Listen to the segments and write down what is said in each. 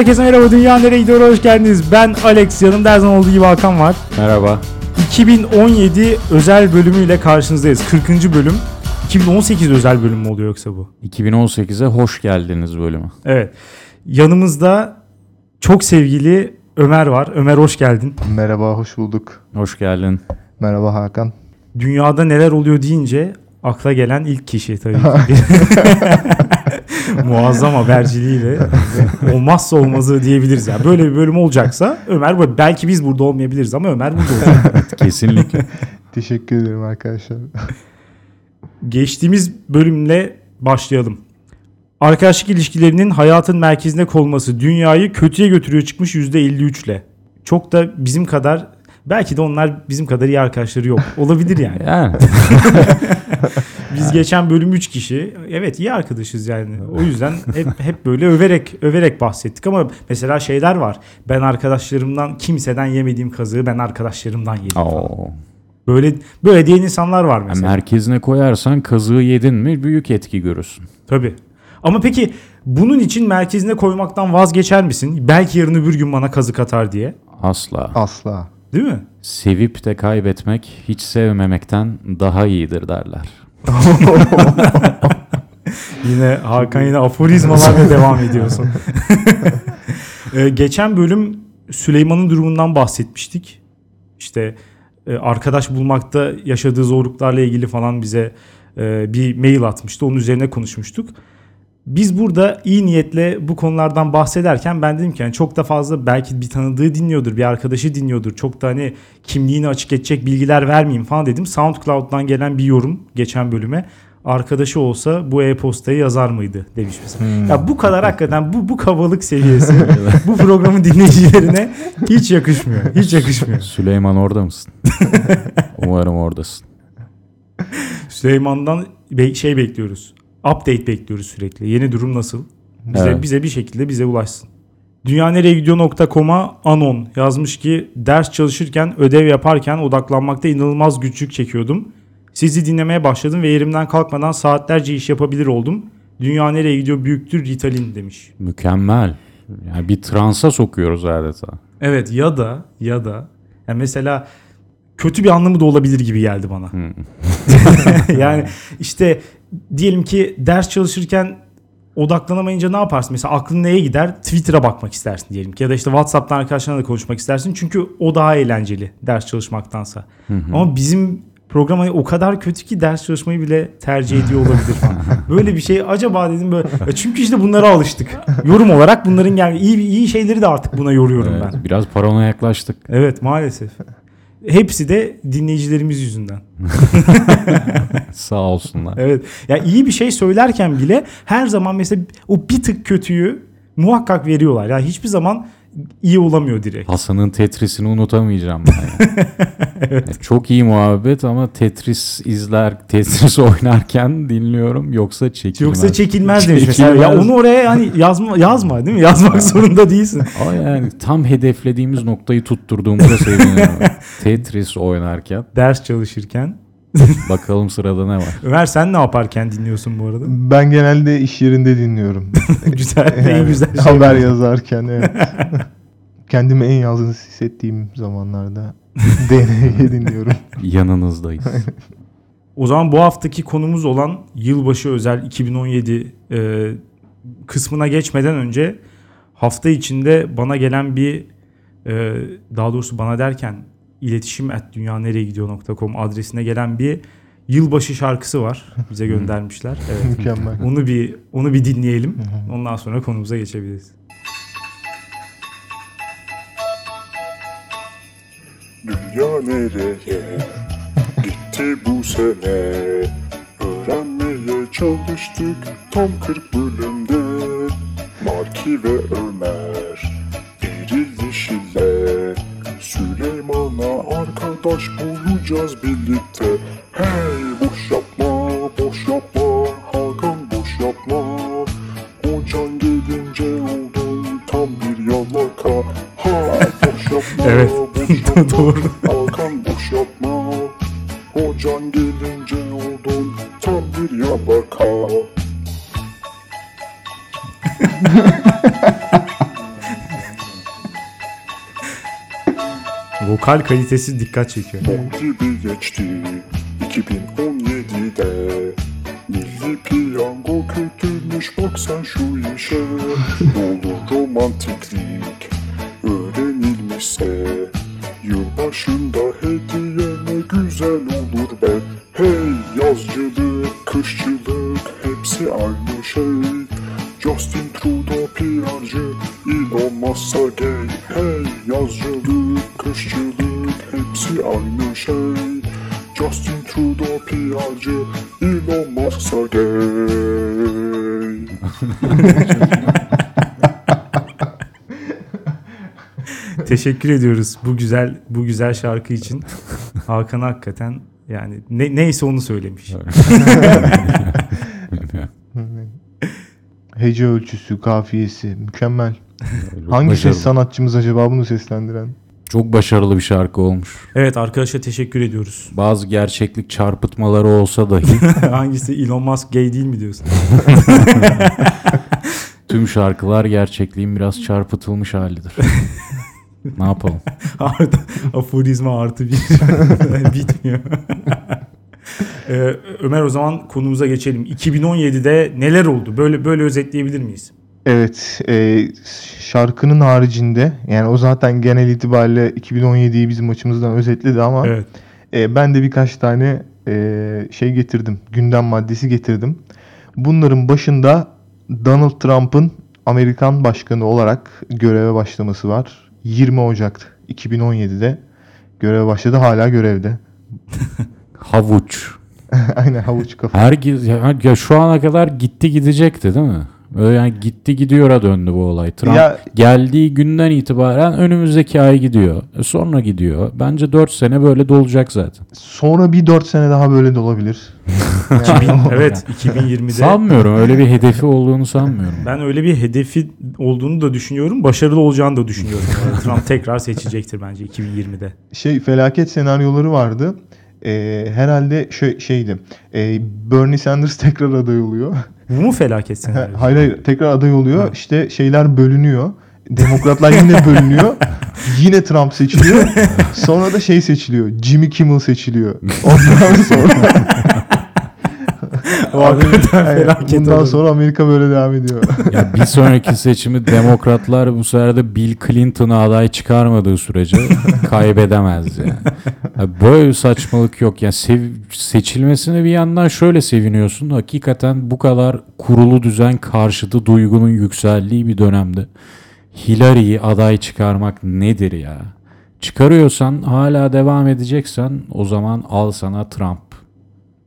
Herkese merhaba Dünya Nereye Gidiyor hoş geldiniz. Ben Alex yanımda her zaman olduğu gibi Hakan var. Merhaba. 2017 özel bölümüyle karşınızdayız. 40. bölüm. 2018 özel bölüm mü oluyor yoksa bu? 2018'e hoş geldiniz bölümü. Evet. Yanımızda çok sevgili Ömer var. Ömer hoş geldin. Merhaba, hoş bulduk. Hoş geldin. Merhaba Hakan. Dünyada neler oluyor deyince akla gelen ilk kişi tabii ki. Muazzam haberciliğiyle olmazsa olmazı diyebiliriz. Yani böyle bir bölüm olacaksa Ömer böyle- belki biz burada olmayabiliriz ama Ömer burada olacak. Kesinlikle. Teşekkür ederim arkadaşlar. Geçtiğimiz bölümle başlayalım. Arkadaşlık ilişkilerinin hayatın merkezine konması dünyayı kötüye götürüyor çıkmış %53 ile. Çok da bizim kadar belki de onlar bizim kadar iyi arkadaşları yok. Olabilir yani. yani Biz geçen bölüm 3 kişi. Evet iyi arkadaşız yani. O yüzden hep hep böyle överek överek bahsettik ama mesela şeyler var. Ben arkadaşlarımdan kimseden yemediğim kazığı ben arkadaşlarımdan yedim. falan. Oo. Böyle böyle diyen insanlar var Yani mesela. merkezine koyarsan kazığı yedin mi büyük etki görürsün. Tabii. Ama peki bunun için merkezine koymaktan vazgeçer misin? Belki yarın öbür gün bana kazık atar diye. Asla. Asla. Değil mi? Sevip de kaybetmek hiç sevmemekten daha iyidir derler. Yine Hakan yine aforizmalarla devam ediyorsun. Ee, geçen bölüm Süleyman'ın durumundan bahsetmiştik. İşte e, arkadaş bulmakta yaşadığı zorluklarla ilgili falan bize e, bir mail atmıştı. Onun üzerine konuşmuştuk. Biz burada iyi niyetle bu konulardan bahsederken ben dedim ki yani çok da fazla belki bir tanıdığı dinliyordur, bir arkadaşı dinliyordur. Çok da hani kimliğini açık edecek bilgiler vermeyeyim falan dedim. SoundCloud'dan gelen bir yorum geçen bölüme. Arkadaşı olsa bu e-postayı yazar mıydı demiş mesela. Ya bu kadar hakikaten bu bu kabalık seviyesi bu programın dinleyicilerine hiç yakışmıyor. Hiç yakışmıyor. Süleyman orada mısın? Umarım oradasın. Süleyman'dan be- şey bekliyoruz. Update bekliyoruz sürekli. Yeni durum nasıl? Bize Evet. bize bir şekilde bize ulaşsın. Dünyanereyegidiyor.com'a anon yazmış ki ders çalışırken ödev yaparken odaklanmakta inanılmaz güçlük çekiyordum. Sizi dinlemeye başladım ve yerimden kalkmadan saatlerce iş yapabilir oldum. Dünya nereye gidiyor büyüktür Ritalin demiş. Mükemmel. Yani bir transa sokuyoruz adeta. Evet ya da ya da yani mesela kötü bir anlamı da olabilir gibi geldi bana. yani işte diyelim ki ders çalışırken odaklanamayınca ne yaparsın? Mesela aklın neye gider? Twitter'a bakmak istersin diyelim ki ya da işte WhatsApp'tan arkadaşlarına da konuşmak istersin. Çünkü o daha eğlenceli ders çalışmaktansa. Ama bizim program hani o kadar kötü ki ders çalışmayı bile tercih ediyor olabilir falan. Böyle bir şey acaba dedim böyle. Ya çünkü işte bunlara alıştık. Yorum olarak bunların gel iyi iyi şeyleri de artık buna yoruyorum Evet, ben. biraz paranoya yaklaştık. Evet maalesef. Hepsi de dinleyicilerimiz yüzünden. Sağ olsunlar. Evet. Ya iyi bir şey söylerken bile her zaman mesela o bir tık kötüyü muhakkak veriyorlar. Ya hiçbir zaman iyi olamıyor direkt. Hasan'ın Tetris'ini unutamayacağım ben. yani. Çok iyi muhabbet ama Tetris izler, Tetris oynarken dinliyorum yoksa çekilmez. Yoksa çekilmez demiş mesela. Ya onu oraya hani yazma yazma değil mi? Yazmak zorunda değilsin. Ama yani tam hedeflediğimiz noktayı tutturduğumuzda seviniyorum. Tetris oynarken. Ders çalışırken. Bakalım sırada ne var. Ömer sen ne yaparken dinliyorsun bu arada? Ben genelde iş yerinde dinliyorum. güzel. en Yani güzel şey. Haber yazarken evet. Kendimi en yalnız hissettiğim zamanlarda DNG dinliyorum. Yanınızdayız. O zaman bu haftaki konumuz olan yılbaşı özel 2017 e, kısmına geçmeden önce hafta içinde bana gelen bir e, daha doğrusu bana derken iletişim at dünyanereyegidiyor.com adresine gelen bir yılbaşı şarkısı var. Bize göndermişler. Evet. Mükemmel. Onu bir onu bir dinleyelim. Ondan sonra konumuza geçebiliriz. Dünya nereye gitti bu sene Öğrenmeye çalıştık tam 40 bölümde Marki ve Ömer Eril Yeşil'le Süleyman'a arkadaş bulacağız birlikte Hey boş yapma boş yapma Hakan boş yapma Hocan gelince oldun tam bir yalaka Ha boş yapma Evet. boş yapma Doğru. Hakan boş yapma Hocan gelince oldun tam bir yalaka Vokal kalitesi dikkat çekiyor. Bom gibi geçti 2017'de Milli piyango kötüymüş bak sen şu işe. Ne romantiklik öğrenilmişse Yılbaşında hediye ne güzel olur be. Hey yazcılık, kışçılık hepsi aynı şey. Justin Trudeau PR'cı, Gay Hey yazcılık, kışçılık hepsi aynı şey Justin Trudeau PR'cı, Elon Musk'a gay Teşekkür ediyoruz bu güzel bu güzel şarkı için. Hakan hakikaten yani ne, neyse onu söylemiş. Hece ölçüsü, kafiyesi mükemmel. Hangi başarılı. ses sanatçımız acaba bunu seslendiren? Çok başarılı bir şarkı olmuş. Evet arkadaşa teşekkür ediyoruz. Bazı gerçeklik çarpıtmaları olsa dahi Hangisi Elon Musk gay değil mi diyorsun? tüm şarkılar gerçekliğin biraz çarpıtılmış halidir. ne yapalım? Artı, aforizma artı bir bitmiyor. Ee, Ömer o zaman konumuza geçelim. 2017'de neler oldu? Böyle böyle özetleyebilir miyiz? Evet, e, şarkının haricinde yani o zaten genel itibariyle 2017'yi bizim açımızdan özetledi ama Evet. e, ben de birkaç tane e, şey getirdim, gündem maddesi getirdim. Bunların başında Donald Trump'ın Amerikan başkanı olarak göreve başlaması var. 20 Ocak 2017'de göreve başladı, hala görevde. Havuç. Aynen havuç kafa. Herkes ya, ya şu ana kadar gitti gidecekti değil mi? Böyle yani gitti gidiyora döndü bu olay. Trump Ya- geldiği günden itibaren önümüzdeki ay gidiyor. E sonra gidiyor. Bence 4 sene böyle dolacak zaten. Sonra bir 4 sene daha böyle de olabilir. Yani o- Evet 2020'de Sanmıyorum öyle bir hedefi olduğunu sanmıyorum. ben öyle bir hedefi olduğunu da düşünüyorum. Başarılı olacağını da düşünüyorum. Trump tekrar seçecektir bence 2020'de. şey felaket senaryoları vardı. Ee, herhalde şey, şeydi. e, Bernie Sanders tekrar aday oluyor. Bu mu felaket senaryo? hayır hayır tekrar aday oluyor. Ha. İşte şeyler bölünüyor. Demokratlar yine bölünüyor. yine Trump seçiliyor. Sonra da şey seçiliyor. Jimmy Kimmel seçiliyor. Ondan sonra O hakikaten Aynen, felaket bundan olur. sonra Amerika böyle devam ediyor. Ya bir sonraki seçimi demokratlar bu sefer de Bill Clinton'ı aday çıkarmadığı sürece kaybedemez yani. Ya böyle bir saçmalık yok. Yani sev- seçilmesine bir yandan şöyle seviniyorsun. Hakikaten bu kadar kurulu düzen karşıtı duygunun yükseldiği bir dönemde Hillary'yi aday çıkarmak nedir ya? Çıkarıyorsan hala devam edeceksen o zaman al sana Trump.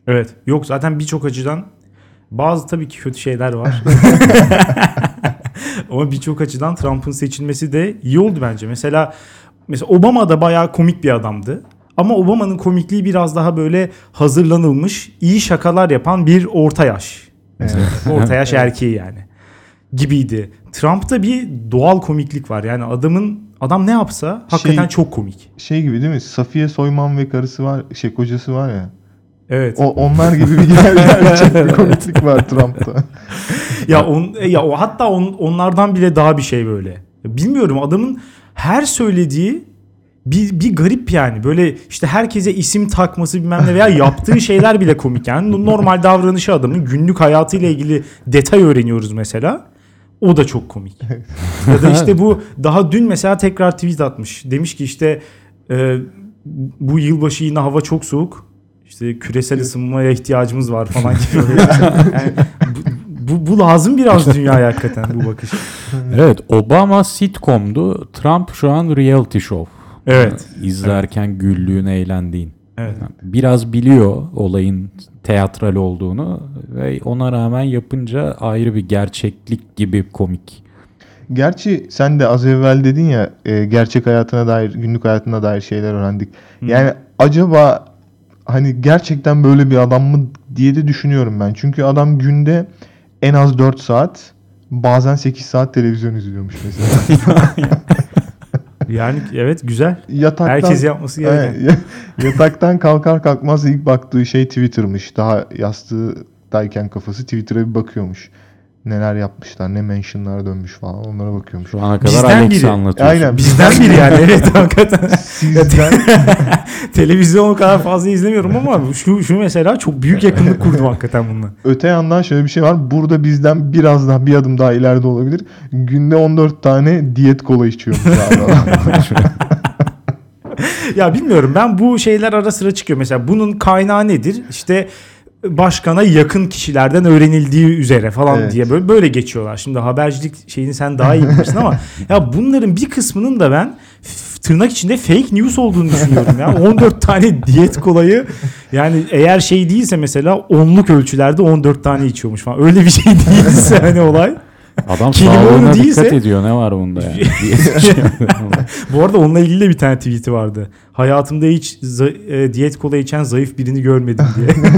Evet. Yok zaten birçok açıdan bazı tabii ki kötü şeyler var. Ama birçok açıdan Trump'ın seçilmesi de iyi oldu bence. Mesela mesela Obama da bayağı komik bir adamdı. Ama Obama'nın komikliği biraz daha böyle hazırlanılmış, iyi şakalar yapan bir orta yaş. Orta yaş erkeği yani. Gibiydi. Trump'ta bir doğal komiklik var. Yani adamın adam ne yapsa hakikaten Şey- çok komik. Şey gibi değil mi? Safiye Soyman ve karısı var, şey kocası var ya. Evet. O onlar gibi bir ger- gerçek bir komiklik var Trump'ta. Ya on ya o hatta on, onlardan bile daha bir şey böyle. Bilmiyorum adamın her söylediği bir, bir garip yani. Böyle işte herkese isim takması bilmem ne veya yaptığı şeyler bile komik yani. Normal davranışı adamın günlük hayatıyla ilgili detay öğreniyoruz mesela. O da çok komik. ya da işte bu daha dün mesela tekrar tweet atmış. Demiş ki işte e, bu yılbaşı yine hava çok soğuk. İşte küresel ısınmaya ihtiyacımız var falan gibi. Yani bu, bu, bu lazım biraz dünyaya hakikaten bu bakış. Evet Obama sitcom'du. Trump şu an reality show. Evet. İzlerken güldüğün, eğlendiğin. Evet. Biraz biliyor olayın teatral olduğunu ve ona rağmen yapınca ayrı bir gerçeklik gibi komik. Gerçi sen de az evvel dedin ya e, gerçek hayatına dair, günlük hayatına dair şeyler öğrendik. Yani acaba hani gerçekten böyle bir adam mı diye de düşünüyorum ben. Çünkü adam günde en az 4 saat bazen 8 saat televizyon izliyormuş mesela. Yani evet güzel. Yataktan, Herkes yapması gereken. Yataktan kalkar kalkmaz ilk baktığı şey Twitter'mış. Daha yastığıdayken kafası Twitter'a bir bakıyormuş. Neler yapmışlar, ne mentionlar dönmüş falan onlara bakıyorum. Şu ana kadar Bizden Alex'i biri. anlatıyorsun. Aynen. Bizden biri yani evet hakikaten. Sizden Televizyon o kadar fazla izlemiyorum ama şu şu mesela çok büyük yakınlık kurdum hakikaten bununla. öte yandan şöyle bir şey var. Burada bizden biraz daha bir adım daha ileride olabilir. Günde 14 tane diyet kola içiyormuş abi. Ya bilmiyorum ben bu şeyler ara sıra çıkıyor. Mesela bunun kaynağı nedir? İşte başkana yakın kişilerden öğrenildiği üzere falan Evet. diye böyle böyle geçiyorlar. Şimdi habercilik şeyini sen daha iyi bilirsin ama ya bunların bir kısmının da ben tırnak içinde fake news olduğunu düşünüyorum ya. 14 tane diyet kolayı yani eğer şey değilse mesela onluk ölçülerde 14 tane içiyormuş falan. Öyle bir şey değilse hani olay. Adam sağlığına onu dikkat değilse- ediyor. Ne var bunda yani? Bu arada onunla ilgili de bir tane tweet'i vardı. Hayatımda hiç e, diyet kola içen zayıf birini görmedim diye.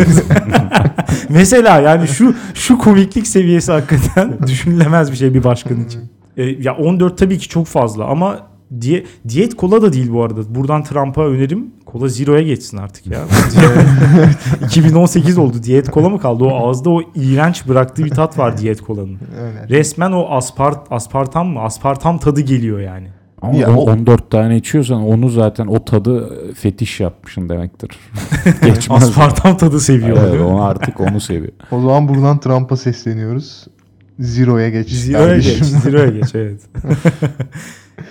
Mesela yani şu şu komiklik seviyesi hakikaten düşünülemez bir şey bir başkan için. E, ya 14 tabii ki çok fazla ama diye, diyet kola da değil bu arada. Buradan Trump'a önerim kola zero'ya geçsin artık ya. 2018 oldu. Diyet kola mı kaldı? O ağızda o iğrenç bıraktığı bir tat var diyet kolanın. Öyle. Resmen o aspart aspartam mı? Aspartam tadı geliyor yani. Ama Ya o- 14 tane içiyorsan onu zaten o tadı fetiş yapmışsın demektir. Geçmez. Aspartam tadı seviyor. Evet, onu artık onu seviyor. O zaman buradan Trump'a sesleniyoruz. Zero'ya geç. Zero'ya geç. Zero'ya geç evet.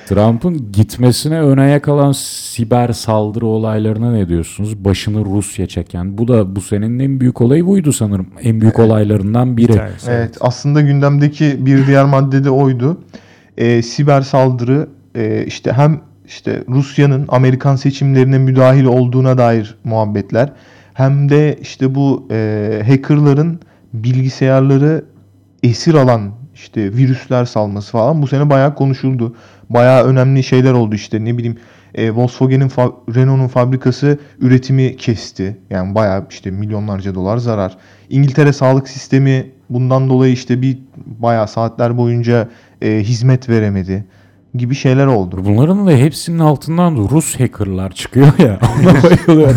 Trump'ın gitmesine ön ayak alan siber saldırı olaylarına ne diyorsunuz? Başını Rusya çeken. Bu da bu senenin en büyük olayı buydu sanırım. En büyük olaylarından biri. Bir tanesi, Evet aslında gündemdeki bir diğer madde de oydu. Ee, siber saldırı e, işte hem işte Rusya'nın Amerikan seçimlerine müdahil olduğuna dair muhabbetler hem de işte bu e, hackerların bilgisayarları esir alan işte virüsler salması falan bu sene bayağı konuşuldu. Bayağı önemli şeyler oldu işte ne bileyim e, Volkswagen'in fa- Renault'un fabrikası üretimi kesti. Yani bayağı işte milyonlarca dolar zarar. İngiltere sağlık sistemi bundan dolayı işte bir bayağı saatler boyunca e, hizmet veremedi gibi şeyler oldu. Bunların da hepsinin altından da Rus hackerlar çıkıyor ya. Ona bayılıyorum.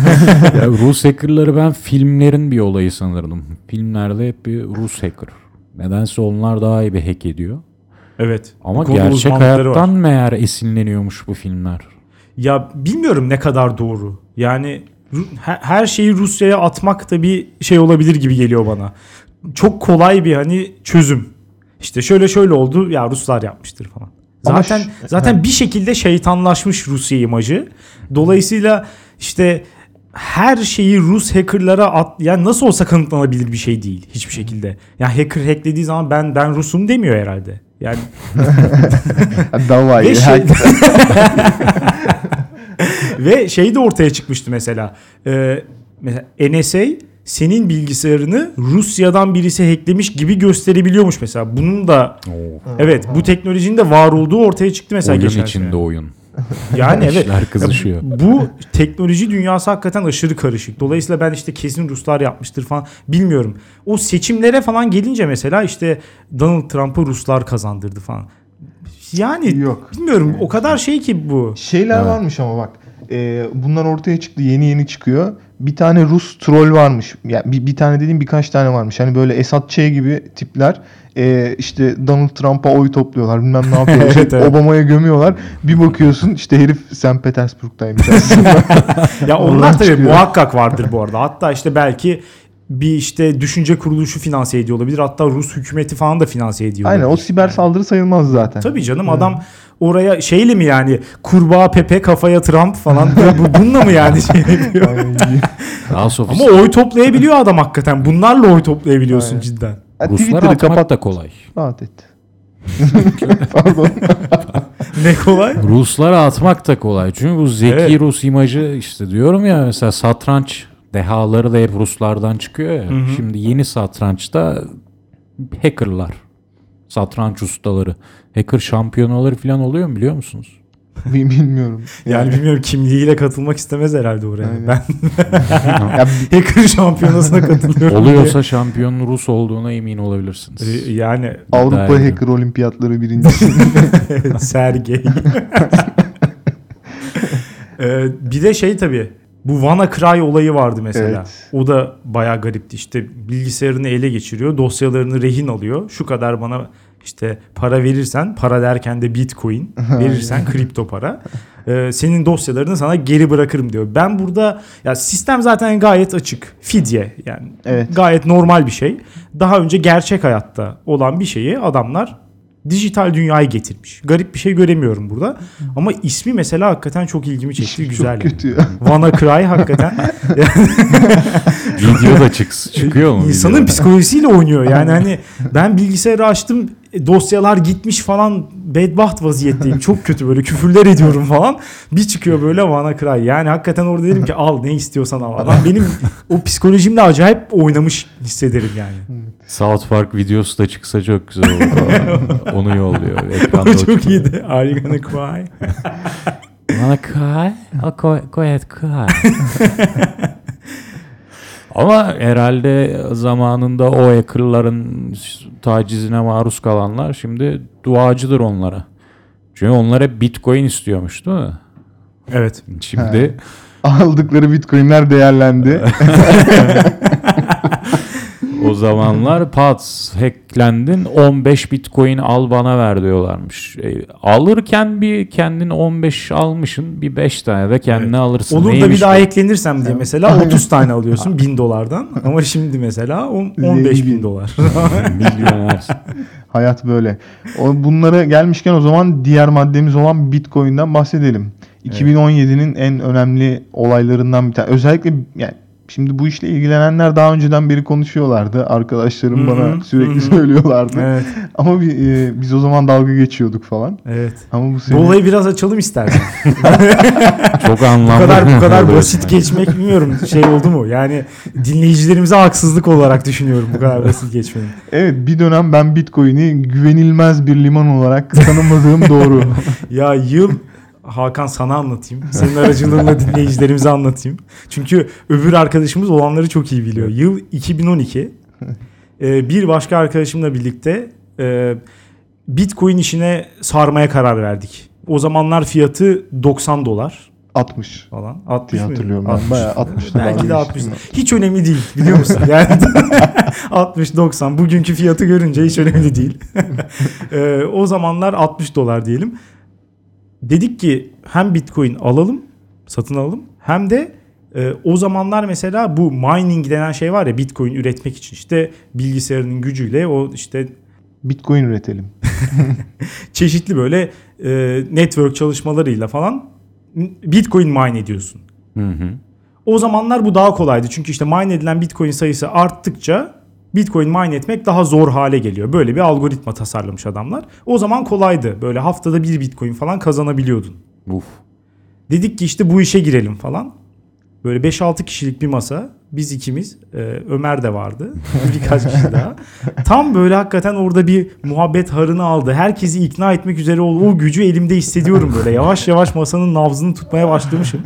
ya Rus hackerları ben filmlerin bir olayı sanırdım. Filmlerde hep bir Rus hacker. Nedense onlar daha iyi bir hack ediyor. Evet. Ama gerçek uzmanlıkları var. hayattan meğer esinleniyormuş bu filmler. Ya bilmiyorum ne kadar doğru. Yani he- her şeyi Rusya'ya atmak da bir şey olabilir gibi geliyor bana. Çok kolay bir hani çözüm. İşte şöyle şöyle oldu ya Ruslar yapmıştır falan. Ama Zaten ş- zaten bir şekilde şeytanlaşmış Rusya imajı. Dolayısıyla işte her şeyi Rus hackerlara at yani nasıl olsa kanıtlanabilir bir şey değil hiçbir şekilde. Ya hacker hacklediği zaman ben ben Rusum demiyor herhalde. Yani Davayı. ve şey, ve şey de ortaya çıkmıştı mesela. Ee, mesela NSA senin bilgisayarını Rusya'dan birisi hacklemiş gibi gösterebiliyormuş mesela. Bunun da evet bu teknolojinin de var olduğu ortaya çıktı mesela oyun geçen içinde sene. oyun. Yani evet. İşler kızışıyor. Bu teknoloji dünyası hakikaten aşırı karışık. Dolayısıyla ben işte kesin Ruslar yapmıştır falan bilmiyorum. O seçimlere falan gelince mesela işte Donald Trump'ı Ruslar kazandırdı falan. Yani Yok. bilmiyorum o kadar şey ki bu. Şeyler Evet. varmış ama bak. E, bunlar ortaya çıktı. Yeni yeni çıkıyor. Bir tane Rus troll varmış. Yani bir, bir tane dediğim birkaç tane varmış. Hani böyle Esad Ç gibi tipler. E, işte Donald Trump'a oy topluyorlar. Bilmem ne yapıyorlar. Evet, İşte evet. Obama'ya gömüyorlar. Bir bakıyorsun işte herif St. Petersburg'daymış aslında. Ya onlar tabii muhakkak vardır bu arada. Hatta işte belki bir işte düşünce kuruluşu finanse ediyor olabilir. Hatta Rus hükümeti falan da finanse ediyor. Aynen o olabilir. siber saldırı sayılmaz zaten. Tabii canım adam oraya şeyle mi yani kurbağa Pepe kafaya Trump falan bu, bu- bununla mı yani şey yapıyor? Ama oy toplayabiliyor adam hakikaten. Bunlarla oy toplayabiliyorsun Aynen. cidden. Ha, Ruslar Twitter'ı atmak kapat. da kolay. Rahat et. Pardon. Ne kolay. Ruslara atmak da kolay. Çünkü bu zeki Evet. Rus imajı işte diyorum ya mesela satranç dehaları da hep Ruslardan çıkıyor ya. Şimdi yeni satrançta hackerlar. Satranç ustaları. Hacker şampiyonaları falan oluyor mu biliyor musunuz? Bil- Bilmiyorum. Yani bilmiyorum kimliğiyle katılmak istemez herhalde oraya. Aynen. Ben Ya hacker şampiyonasına katılıyorum. Oluyorsa şampiyonun Rus olduğuna emin olabilirsiniz. diye. Ee, yani Avrupa. Hacker Olimpiyatları birincisi. Sergey. Ee, bir de şey tabii Bu WannaCry olayı vardı mesela. Evet. O da bayağı garipti. İşte bilgisayarını ele geçiriyor, dosyalarını rehin alıyor. Şu kadar bana işte para verirsen, para derken de bitcoin verirsen kripto para. e, senin dosyalarını sana geri bırakırım diyor. Ben burada ya sistem zaten gayet açık. Fidye yani Evet. gayet normal bir şey. Daha önce gerçek hayatta olan bir şeyi adamlar dijital dünyaya getirmiş. Garip bir şey göremiyorum burada. Ama ismi mesela hakikaten çok ilgimi çekti. İşim Güzel. çok kötü ya. WannaCry hakikaten Video da çık, çıkıyor mu? insanın videoda? psikolojisiyle oynuyor. Yani hani ben bilgisayarı açtım dosyalar gitmiş falan bedbaht vaziyetteyim. Çok kötü böyle küfürler ediyorum falan. Bir çıkıyor böyle WannaCry. Yani hakikaten orada dedim ki al ne istiyorsan al. Adam benim o psikolojimle acayip oynamış hissederim yani. South Park videosu da çıksa çok güzel olur. Onu yolluyor. Ekranda O çok çıkıyor. iyiydi. Are you gonna cry? Bana kay. Al koy, koy et kay. Ama herhalde zamanında o hackerların tacizine maruz kalanlar şimdi duacıdır onlara. Çünkü onlara bitcoin istiyormuş değil mi? Evet. Şimdi Aldıkları bitcoinler değerlendi. o zamanlar pat hacklendin 15 bitcoin al bana ver diyorlarmış. E, alırken bir kendin 15 almışın bir 5 tane de kendine alırsın. Olur da bir Neymiş daha bu? eklenirsem diye mesela 30 tane alıyorsun 1000 dolardan. Ama şimdi mesela on- 15 bin dolar. Milyoner. Hayat böyle. O bunlara gelmişken o zaman diğer maddemiz olan Bitcoin'den bahsedelim. 2017'nin en önemli olaylarından bir tane. Özellikle yani şimdi bu işle ilgilenenler daha önceden beri konuşuyorlardı. Arkadaşlarım bana sürekli söylüyorlardı. evet. Ama bir, e, biz o zaman dalga geçiyorduk falan. Evet. Ama bu Bu sene olayı biraz açalım istersen. Çok bu anlamlı. kadar bu kadar basit geçmek bilmiyorum şey oldu mu? Yani dinleyicilerimize haksızlık olarak düşünüyorum bu kadar basit geçmenin. evet bir dönem ben Bitcoin'i güvenilmez bir liman olarak tanımadığım doğru. Ya yıl Hakan sana anlatayım. Senin aracılığınla dinleyicilerimize anlatayım. Çünkü öbür arkadaşımız olanları çok iyi biliyor. Yıl 2012. Ee, bir başka arkadaşımla birlikte e, Bitcoin işine sarmaya karar verdik. O zamanlar fiyatı 90 dolar 60 falan. 60 diye mıydı? hatırlıyorum ben. 60. Bayağı 60 Belki de 60. Hiç önemli değil biliyor musun? Yani 60-90 bugünkü fiyatı görünce hiç önemli değil. Ee, o zamanlar 60 dolar diyelim. Dedik ki hem Bitcoin alalım, satın alalım hem de e, o zamanlar mesela bu mining denen şey var ya Bitcoin üretmek için işte bilgisayarının gücüyle o işte Bitcoin üretelim. çeşitli böyle e, network çalışmalarıyla falan Bitcoin mine ediyorsun. Hı hı. O zamanlar bu daha kolaydı. Çünkü işte mine edilen Bitcoin sayısı arttıkça Bitcoin mine etmek daha zor hale geliyor. Böyle bir algoritma tasarlamış adamlar. O zaman kolaydı. Böyle haftada bir Bitcoin falan kazanabiliyordun. Uf. Dedik ki işte bu işe girelim falan. Böyle 5-6 kişilik bir masa. Biz ikimiz. e, Ömer de vardı. Birkaç kişi daha. Tam böyle hakikaten orada bir muhabbet harını aldı. Herkesi ikna etmek üzere oldu. O gücü elimde hissediyorum böyle. Yavaş yavaş masanın nabzını tutmaya başlamışım.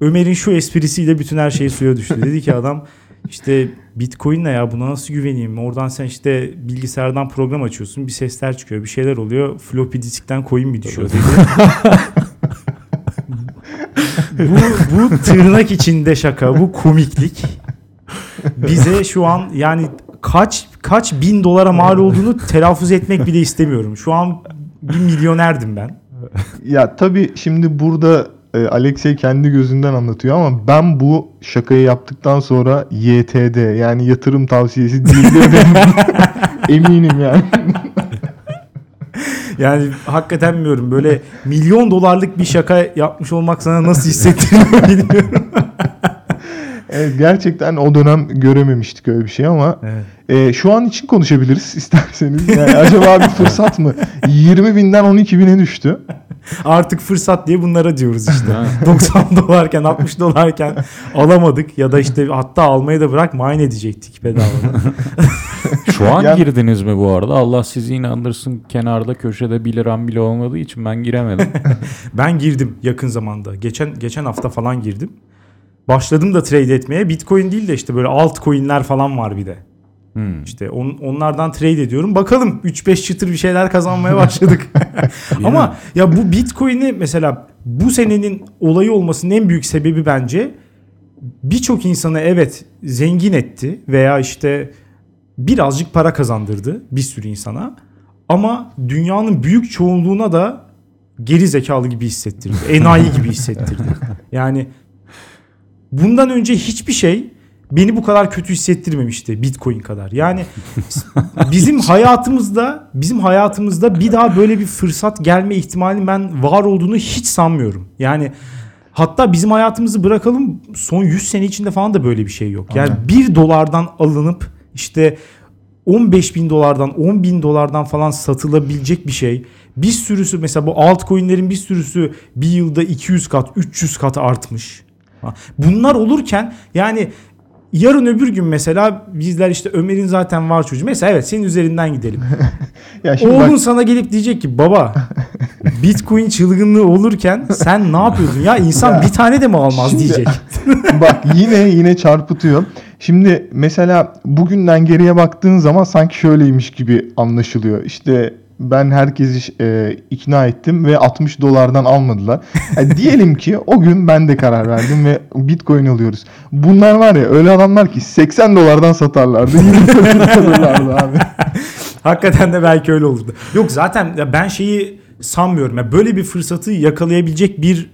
Ömer'in şu esprisiyle bütün her şey suya düştü. Dedi ki adam işte Bitcoin ne ya buna nasıl güveneyim? Oradan sen işte bilgisayardan program açıyorsun. Bir sesler çıkıyor. Bir şeyler oluyor. Floppy diskten coin mi düşüyor dedi. bu, bu tırnak içinde şaka. Bu komiklik. Bize şu an yani kaç kaç bin dolara mal olduğunu telaffuz etmek bile istemiyorum. Şu an bir milyonerdim ben. Ya tabii şimdi burada e, Alexey kendi gözünden anlatıyor ama ben bu şakayı yaptıktan sonra YTD yani yatırım tavsiyesi değildir. Eminim yani. Yani hakikaten bilmiyorum böyle milyon dolarlık bir şaka yapmış olmak sana nasıl hissettiriyor bilmiyorum. Evet, gerçekten o dönem görememiştik öyle bir şey ama Evet. e, şu an için konuşabiliriz isterseniz. Yani acaba bir fırsat mı? 20 binden 12 bine düştü. Artık fırsat diye bunlara diyoruz işte. Ha. 90 dolarken 60 dolarken alamadık ya da işte hatta almayı da bırak mine edecektik bedavadan. Şu an Ya- girdiniz mi bu arada? Allah sizi inandırsın kenarda köşede 1 liram bile olmadığı için ben giremedim. Ben girdim yakın zamanda. Geçen geçen hafta falan girdim. Başladım da trade etmeye. Bitcoin değil de işte böyle altcoin'ler falan var bir de. Hmm. İşte on, onlardan trade ediyorum. Bakalım 3-5 çıtır bir şeyler kazanmaya başladık. Ama ya bu Bitcoin'i mesela bu senenin olayı olmasının en büyük sebebi bence birçok insanı evet zengin etti veya işte birazcık para kazandırdı bir sürü insana. Ama dünyanın büyük çoğunluğuna da geri zekalı gibi hissettirdi. Enayi gibi hissettirdi. Yani bundan önce hiçbir şey beni bu kadar kötü hissettirmemişti Bitcoin kadar. Yani bizim hayatımızda bizim hayatımızda bir daha böyle bir fırsat gelme ihtimalinin ben var olduğunu hiç sanmıyorum. Yani hatta bizim hayatımızı bırakalım son 100 sene içinde falan da böyle bir şey yok. Yani 1 dolardan alınıp işte 15 bin dolardan 10 bin dolardan falan satılabilecek bir şey. Bir sürüsü mesela bu altcoin'lerin bir sürüsü bir yılda 200 kat 300 kat artmış. Bunlar olurken yani yarın öbür gün mesela bizler işte Ömer'in zaten var çocuğu. Mesela evet senin üzerinden gidelim. Ya şimdi Oğlun bak, sana gelip diyecek ki baba Bitcoin çılgınlığı olurken sen ne yapıyordun ya insan bir tane de mi almaz Şimdi- diyecek. bak yine yine çarpıtıyor. Şimdi mesela bugünden geriye baktığın zaman sanki şöyleymiş gibi anlaşılıyor. İşte ben herkesi e, ikna ettim ve 60 dolardan almadılar. Yani diyelim ki o gün ben de karar verdim ve Bitcoin alıyoruz. Bunlar var ya öyle adamlar ki 80 dolardan satarlardı. 20 dolar alırlardı abi. Hakikaten de belki öyle olurdu. Yok zaten ben şeyi sanmıyorum. Böyle bir fırsatı yakalayabilecek bir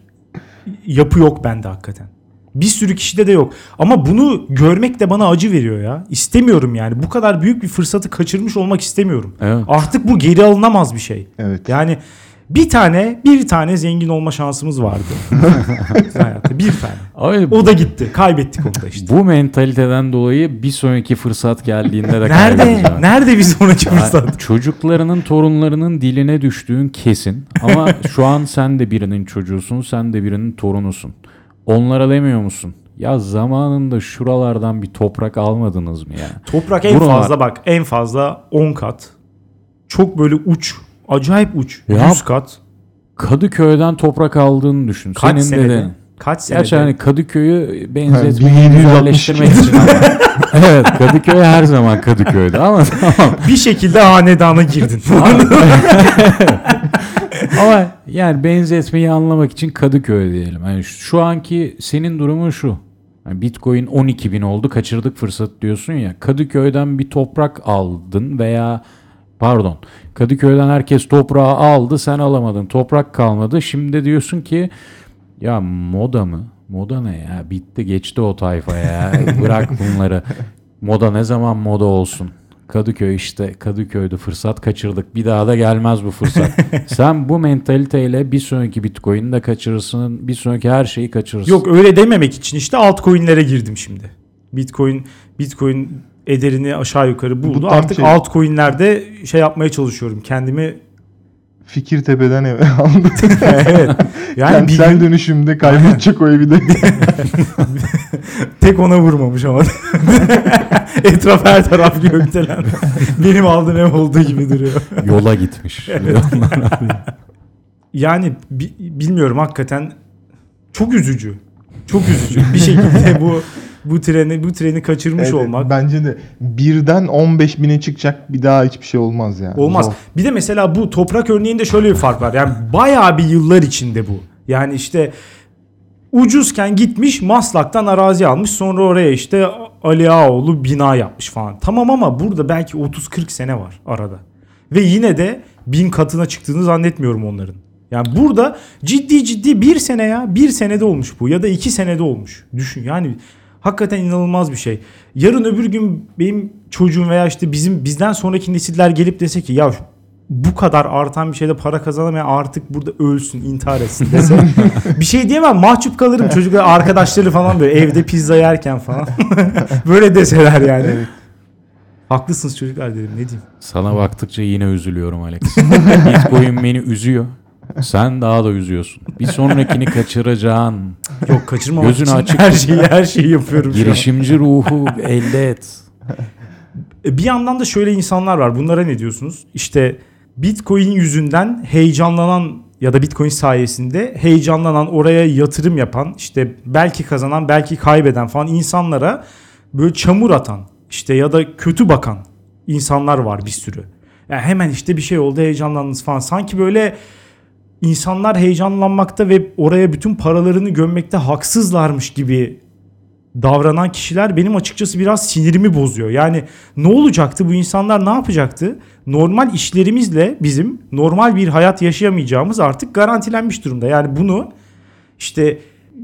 yapı yok bende hakikaten. Bir sürü kişide de yok. Ama bunu görmek de bana acı veriyor ya. İstemiyorum yani. Bu kadar büyük bir fırsatı kaçırmış olmak istemiyorum. Evet. Artık bu geri alınamaz bir şey. Evet. Yani bir tane bir tane zengin olma şansımız vardı. Hayatta bir tane. Abi, O da gitti. Kaybettik onu da işte. bu mentaliteden dolayı bir sonraki fırsat geldiğinde de Nerede? kaybedeceğim. Nerede bir sonraki Ya, fırsat? çocuklarının torunlarının diline düştüğün kesin. Ama şu an sen de birinin çocuğusun, sen de birinin torunusun. Onlara demiyor musun? Ya zamanında şuralardan bir toprak almadınız mı ya? Toprak en Buralar- fazla bak en fazla 10 kat. Çok böyle uç. Acayip uç. Ya 100 kat. Kadıköy'den toprak aldığını düşün. Kaç Senin senede? deden. Kaç senede? Gerçi hani Kadıköy'ü benzetmeyi 1762. güzelleştirmek için. evet Kadıköy her zaman Kadıköy'de ama tamam. bir şekilde hanedana girdin. Ama yani benzetmeyi anlamak için Kadıköy diyelim. Yani şu, anki senin durumun şu. Yani Bitcoin 12 bin oldu kaçırdık fırsat diyorsun ya. Kadıköy'den bir toprak aldın veya pardon Kadıköy'den herkes toprağı aldı sen alamadın. Toprak kalmadı. Şimdi diyorsun ki ya moda mı? Moda ne ya? Bitti geçti o tayfa ya. Bırak bunları. Moda ne zaman moda olsun? Kadıköy işte Kadıköy'de fırsat kaçırdık. Bir daha da gelmez bu fırsat. Sen bu mentaliteyle bir sonraki Bitcoin'i de kaçırırsın. Bir sonraki her şeyi kaçırırsın. Yok öyle dememek için işte altcoin'lere girdim şimdi. Bitcoin Bitcoin ederini aşağı yukarı buldu. tam Artık şey- altcoin'lerde şey yapmaya çalışıyorum. Kendimi Fikirtepe'den ev aldı. evet. Yani bir Kentsel gün dönüşümde kaybedecek o evi de. tek ona vurmamış ama. Etraf her taraf gökdelen. Benim aldığım ev olduğu gibi duruyor. Yola gitmiş. Yani bi- bilmiyorum hakikaten çok üzücü. Çok üzücü. Bir şekilde bu bu treni bu treni kaçırmış Evet, olmak Bence de birden 15 bine çıkacak bir daha hiçbir şey olmaz ya. olmaz. Zor. Bir de mesela bu toprak örneğinde şöyle bir fark var. Yani bayağı bir yıllar içinde bu. Yani işte ucuzken gitmiş Maslak'tan arazi almış. Sonra oraya işte Ali Ağaoğlu bina yapmış falan. Tamam ama burada belki 30-40 sene var arada. Ve yine de bin katına çıktığını zannetmiyorum onların. Yani burada ciddi ciddi bir sene ya bir senede olmuş bu ya da iki senede olmuş. Düşün yani hakikaten inanılmaz bir şey. Yarın öbür gün benim çocuğum veya işte bizim bizden sonraki nesiller gelip dese ki ya bu kadar artan bir şeyde para kazanamayan artık burada ölsün intihar etsin dese bir şey diyemem mahcup kalırım çocuklar arkadaşları falan böyle evde pizza yerken falan böyle deseler yani. Haklısınız çocuklar dedim ne diyeyim. Sana baktıkça yine üzülüyorum Alex. Bitcoin beni üzüyor. Sen daha da üzüyorsun. Bir sonrakini kaçıracaksın. Yok kaçırmamak Gözünü için açık her şeyi her şeyi yapıyorum. Girişimci ruhu elde et. E, Bir yandan da şöyle insanlar var. Bunlara ne diyorsunuz? İşte Bitcoin yüzünden heyecanlanan ya da Bitcoin sayesinde heyecanlanan, oraya yatırım yapan, işte belki kazanan, belki kaybeden falan insanlara böyle çamur atan, işte ya da kötü bakan insanlar var bir sürü. Yani hemen işte bir şey oldu heyecanlandınız falan. Sanki böyle insanlar heyecanlanmakta ve oraya bütün paralarını gömmekte haksızlarmış gibi davranan kişiler benim açıkçası biraz sinirimi bozuyor. Yani ne olacaktı bu insanlar ne yapacaktı? Normal işlerimizle bizim normal bir hayat yaşayamayacağımız artık garantilenmiş durumda. Yani bunu işte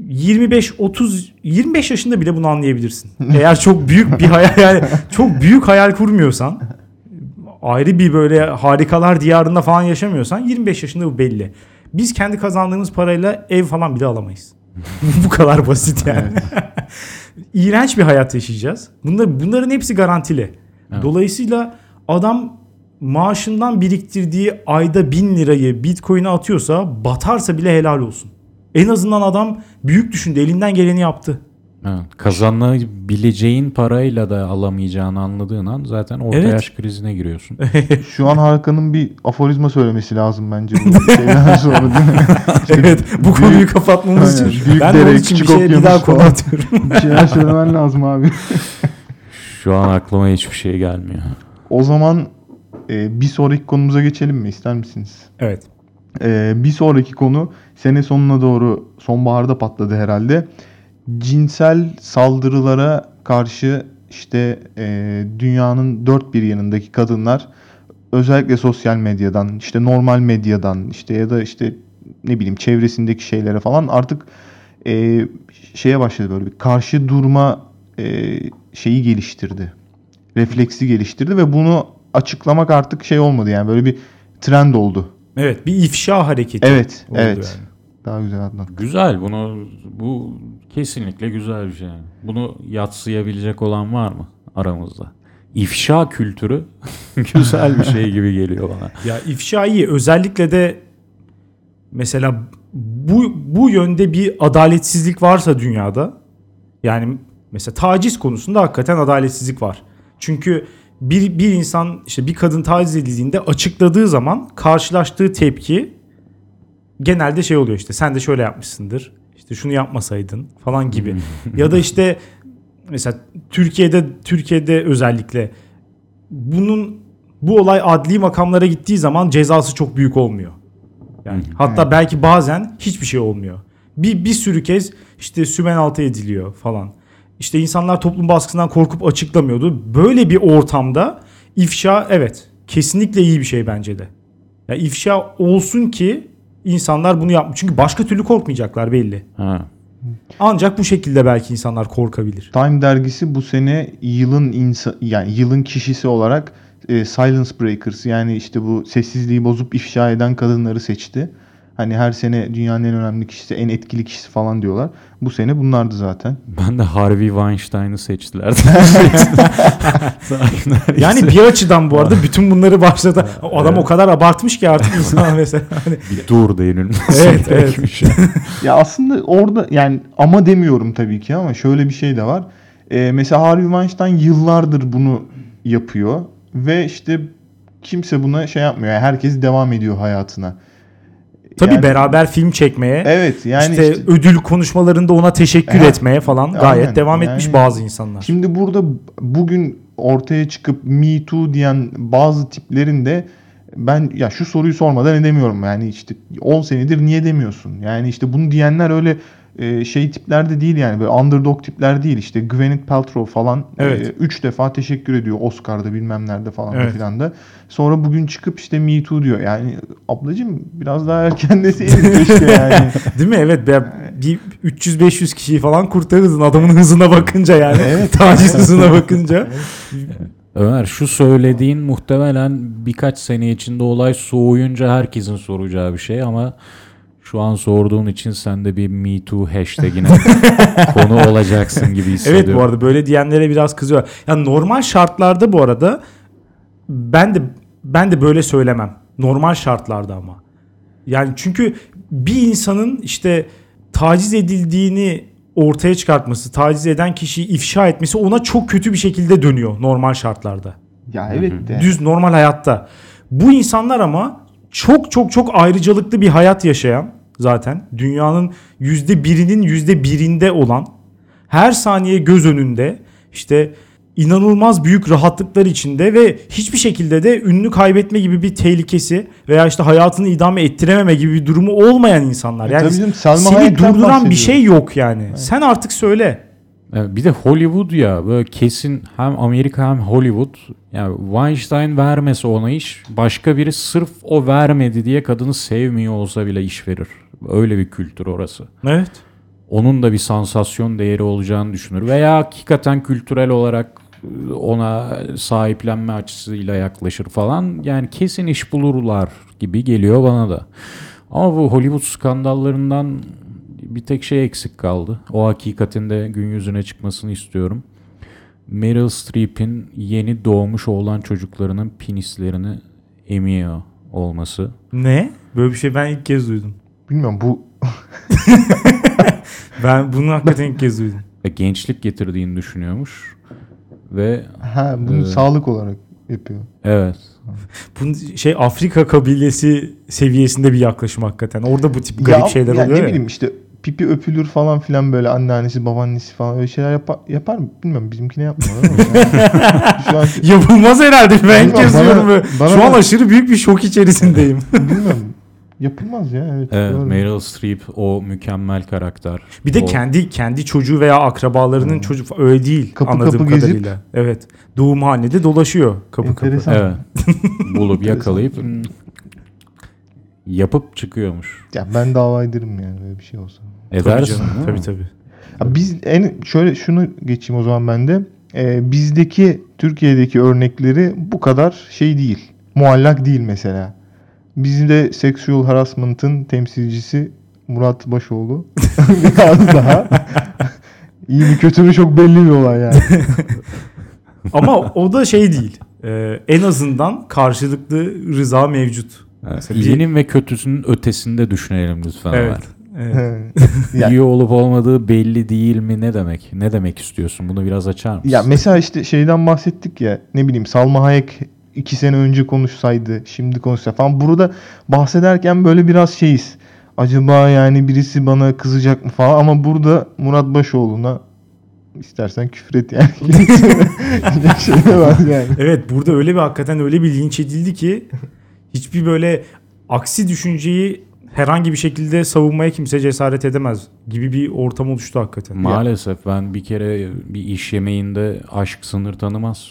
25 30 25 yaşında bile bunu anlayabilirsin. Eğer çok büyük bir hayal yani çok büyük hayal kurmuyorsan ayrı bir böyle harikalar diyarında falan yaşamıyorsan 25 yaşında bu belli. Biz kendi kazandığımız parayla ev falan bile alamayız. bu kadar basit yani. İğrenç bir hayat yaşayacağız. Bunlar, bunların hepsi garantili. Evet. Dolayısıyla adam maaşından biriktirdiği ayda bin lirayı bitcoin'e atıyorsa batarsa bile helal olsun. En azından adam büyük düşündü. Elinden geleni yaptı. Evet. Kazanabileceğin parayla da alamayacağını anladığın an zaten orta Evet. yaş krizine giriyorsun. Şu an Hakan'ın bir aforizma söylemesi lazım bence bu şeyden sonra değil mi? İşte evet bu büyük- konuyu kapatmamız Aynen, için. büyük ben de onun dere, için bir, küçük şey, bir daha konu falan. atıyorum. Bir şeyler söylemen lazım abi. Şu an aklıma hiçbir şey gelmiyor. O zaman e, bir sonraki konumuza geçelim mi? İster misiniz? evet. E, bir sonraki konu sene sonuna doğru sonbaharda patladı herhalde. Cinsel saldırılara karşı işte e, dünyanın dört bir yanındaki kadınlar özellikle sosyal medyadan işte normal medyadan işte ya da işte ne bileyim çevresindeki şeylere falan artık e, şeye başladı böyle bir karşı durma e, şeyi geliştirdi. Refleksi geliştirdi ve bunu açıklamak artık şey olmadı yani böyle bir trend oldu. Evet bir ifşa hareketi. Evet, oldu evet. yani. Daha güzel Adnan. Güzel bunu bu kesinlikle güzel bir şey. Bunu yatsıyabilecek olan var mı aramızda? İfşa kültürü güzel bir şey gibi geliyor bana. Ya ifşa iyi. Özellikle de mesela bu bu yönde bir adaletsizlik varsa dünyada yani mesela taciz konusunda hakikaten adaletsizlik var. Çünkü bir, bir insan işte bir kadın taciz edildiğinde açıkladığı zaman karşılaştığı tepki genelde şey oluyor işte sen de şöyle yapmışsındır. işte şunu yapmasaydın falan gibi. ya da işte mesela Türkiye'de Türkiye'de özellikle bunun bu olay adli makamlara gittiği zaman cezası çok büyük olmuyor. Yani hatta belki bazen hiçbir şey olmuyor. Bir bir sürü kez işte sümen altı ediliyor falan. İşte insanlar toplum baskısından korkup açıklamıyordu. Böyle bir ortamda ifşa evet kesinlikle iyi bir şey bence de. Ya ifşa olsun ki insanlar bunu yapmış. Çünkü başka türlü korkmayacaklar belli. Ha. Ancak bu şekilde belki insanlar korkabilir. Time dergisi bu sene yılın insa yani yılın kişisi olarak e, Silence Breakers yani işte bu sessizliği bozup ifşa eden kadınları seçti. Hani her sene dünyanın en önemli kişisi, en etkili kişisi falan diyorlar. Bu sene bunlardı zaten. Ben de Harvey Weinstein'ı seçtiler. Yani bir açıdan bu arada bütün bunları başladı. O adam o kadar abartmış ki artık insan mesela. Hani bir dur denilmesi Evet, evet. Ya aslında orada yani ama demiyorum tabii ki ama şöyle bir şey de var. E, mesela Harvey Weinstein yıllardır bunu yapıyor ve işte kimse buna şey yapmıyor. Yani herkes devam ediyor hayatına. Tabii Yani- beraber film çekmeye, Evet yani işte, işte ödül konuşmalarında ona teşekkür Ha, etmeye falan gayet aynen. devam etmiş Yani- bazı insanlar. Şimdi burada bugün ortaya çıkıp Me Too diyen bazı tiplerin de ben ya şu soruyu sormadan edemiyorum yani işte 10 senedir niye demiyorsun? Yani işte bunu diyenler öyle e, şey tipler de değil yani böyle underdog tipler değil işte Gwyneth Paltrow falan Evet. 3 defa teşekkür ediyor Oscar'da bilmem nerede falan Evet. filan da. Sonra bugün çıkıp işte Me Too diyor. Yani ablacığım biraz daha erken deseydin keşke yani. Değil mi? Evet. be- Bir 300-500 kişiyi falan kurtarırdın adamın hızına bakınca yani. Evet. Taciz hızına bakınca. Ömer şu söylediğin muhtemelen birkaç sene içinde olay soğuyunca herkesin soracağı bir şey ama şu an sorduğun için sen de bir Me Too hashtagine konu olacaksın gibi hissediyorum. Evet bu arada böyle diyenlere biraz kızıyor. Ya normal şartlarda bu arada ben de ben de böyle söylemem. Normal şartlarda ama. Yani çünkü bir insanın işte taciz edildiğini ortaya çıkartması, taciz eden kişiyi ifşa etmesi ona çok kötü bir şekilde dönüyor normal şartlarda. ya evet de. Düz normal hayatta. Bu insanlar ama çok çok çok ayrıcalıklı bir hayat yaşayan zaten dünyanın yüzde birinin yüzde birinde olan her saniye göz önünde işte inanılmaz büyük rahatlıklar içinde ve hiçbir şekilde de ünlü kaybetme gibi bir tehlikesi veya işte hayatını idame ettirememe gibi bir durumu olmayan insanlar. E Yani tabii canım, Selma seni Hayek'ten durduran bir şey yok yani. Sen artık söyle. Evet, Bir de Hollywood ya böyle kesin hem Amerika hem Hollywood yani Weinstein vermese ona iş başka biri sırf o vermedi diye kadını sevmiyor olsa bile iş verir. Öyle bir kültür orası. Evet. Onun da bir sansasyon değeri olacağını düşünür veya hakikaten kültürel olarak e, ona sahiplenme açısıyla yaklaşır falan. Yani kesin iş bulurlar gibi geliyor bana da. Ama bu Hollywood skandallarından bir tek şey eksik kaldı. O hakikatin de gün yüzüne çıkmasını istiyorum. Meryl Streep'in yeni doğmuş olan çocuklarının penislerini emiyor olması. Ne? Böyle bir şey ben ilk kez duydum. Bilmiyorum bu Ben bunu hakikaten ilk kez duydum. Ve gençlik getirdiğini düşünüyormuş. Ve ha bunu Evet. sağlık olarak yapıyor. evet Bu şey Afrika kabilesi seviyesinde bir yaklaşım hakikaten. Orada bu tip garip Ya- şeyler ya oluyor ne ya. bileyim işte pipi öpülür falan filan böyle anneannesi babaannesi falan öyle şeyler yapar, yapar mı? Bilmiyorum bizimkine yapmıyor yani. Şu an Yapılmaz herhalde. Ben ilk Bilmiyorum, kez bana- duyuyorum. böyle. bana- Şu an aşırı büyük bir şok içerisindeyim. bilmiyorum. Yapılmaz ya evet. Evet, doğru. Meryl Streep o mükemmel karakter. Bir de O- kendi kendi çocuğu veya akrabalarının çocuğu fa- öyle değil Kapı anladığım kapı gezip- kadarıyla. Evet. Doğumhanede dolaşıyor kapı Enteresan. Evet. Bulup yakalayıp hmm, yapıp çıkıyormuş. Ya ben dava ederim yani böyle bir şey olsa. kapı. Tabii Edersin. Tabii tabii. Ya biz en şöyle şunu geçeyim o zaman ben de. Ee, bizdeki Türkiye'deki örnekleri bu kadar şey değil. Muallak değil mesela. Bizde sexual harassment'ın temsilcisi Murat Başoğlu. Biraz daha. İyi mi kötü mü çok belli bir olay yani. Ama o da şey değil. Ee, en azından karşılıklı rıza mevcut. Evet, İyinin ve kötüsünün ötesinde düşünelim lütfen. Evet. Ömer. evet. İyi olup olmadığı belli değil mi ne demek? Ne demek istiyorsun? Bunu biraz açar mısın? Ya mesela işte şeyden bahsettik ya ne bileyim Salma Hayek iki sene önce konuşsaydı şimdi konuşsa falan. Burada bahsederken böyle biraz şeyiz. Acaba yani birisi bana kızacak mı falan ama burada Murat Başoğlu'na istersen küfür et yani. Şey var yani. Evet burada öyle bir hakikaten öyle bir linç edildi ki hiçbir böyle aksi düşünceyi herhangi bir şekilde savunmaya kimse cesaret edemez gibi bir ortam oluştu hakikaten. Maalesef ben bir kere bir iş yemeğinde aşk sınır tanımaz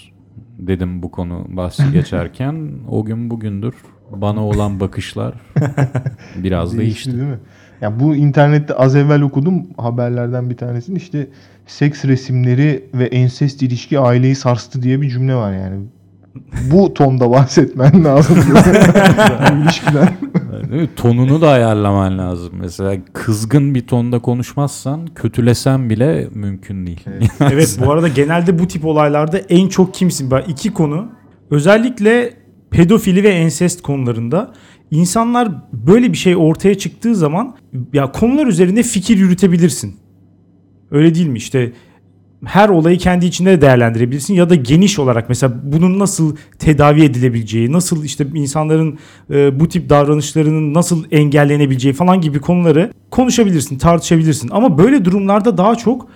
dedim bu konu bahsi geçerken. o gün bugündür bana olan bakışlar biraz değişti. değil mi? Ya bu internette az evvel okudum haberlerden bir tanesini işte seks resimleri ve ensest ilişki aileyi sarstı diye bir cümle var yani. Bu tonda bahsetmen lazım. ilişkiden. Değil mi? Tonunu da ayarlaman lazım. Mesela kızgın bir tonda konuşmazsan kötülesen bile mümkün değil. Evet bu arada genelde bu tip olaylarda en çok kimsin? Bak iki konu. Özellikle pedofili ve ensest konularında insanlar böyle bir şey ortaya çıktığı zaman ya konular üzerinde fikir yürütebilirsin. Öyle değil mi? İşte her olayı kendi içinde de değerlendirebilirsin ya da geniş olarak mesela bunun nasıl tedavi edilebileceği, nasıl işte insanların e, bu tip davranışlarının nasıl engellenebileceği falan gibi konuları konuşabilirsin, tartışabilirsin. Ama böyle durumlarda daha çok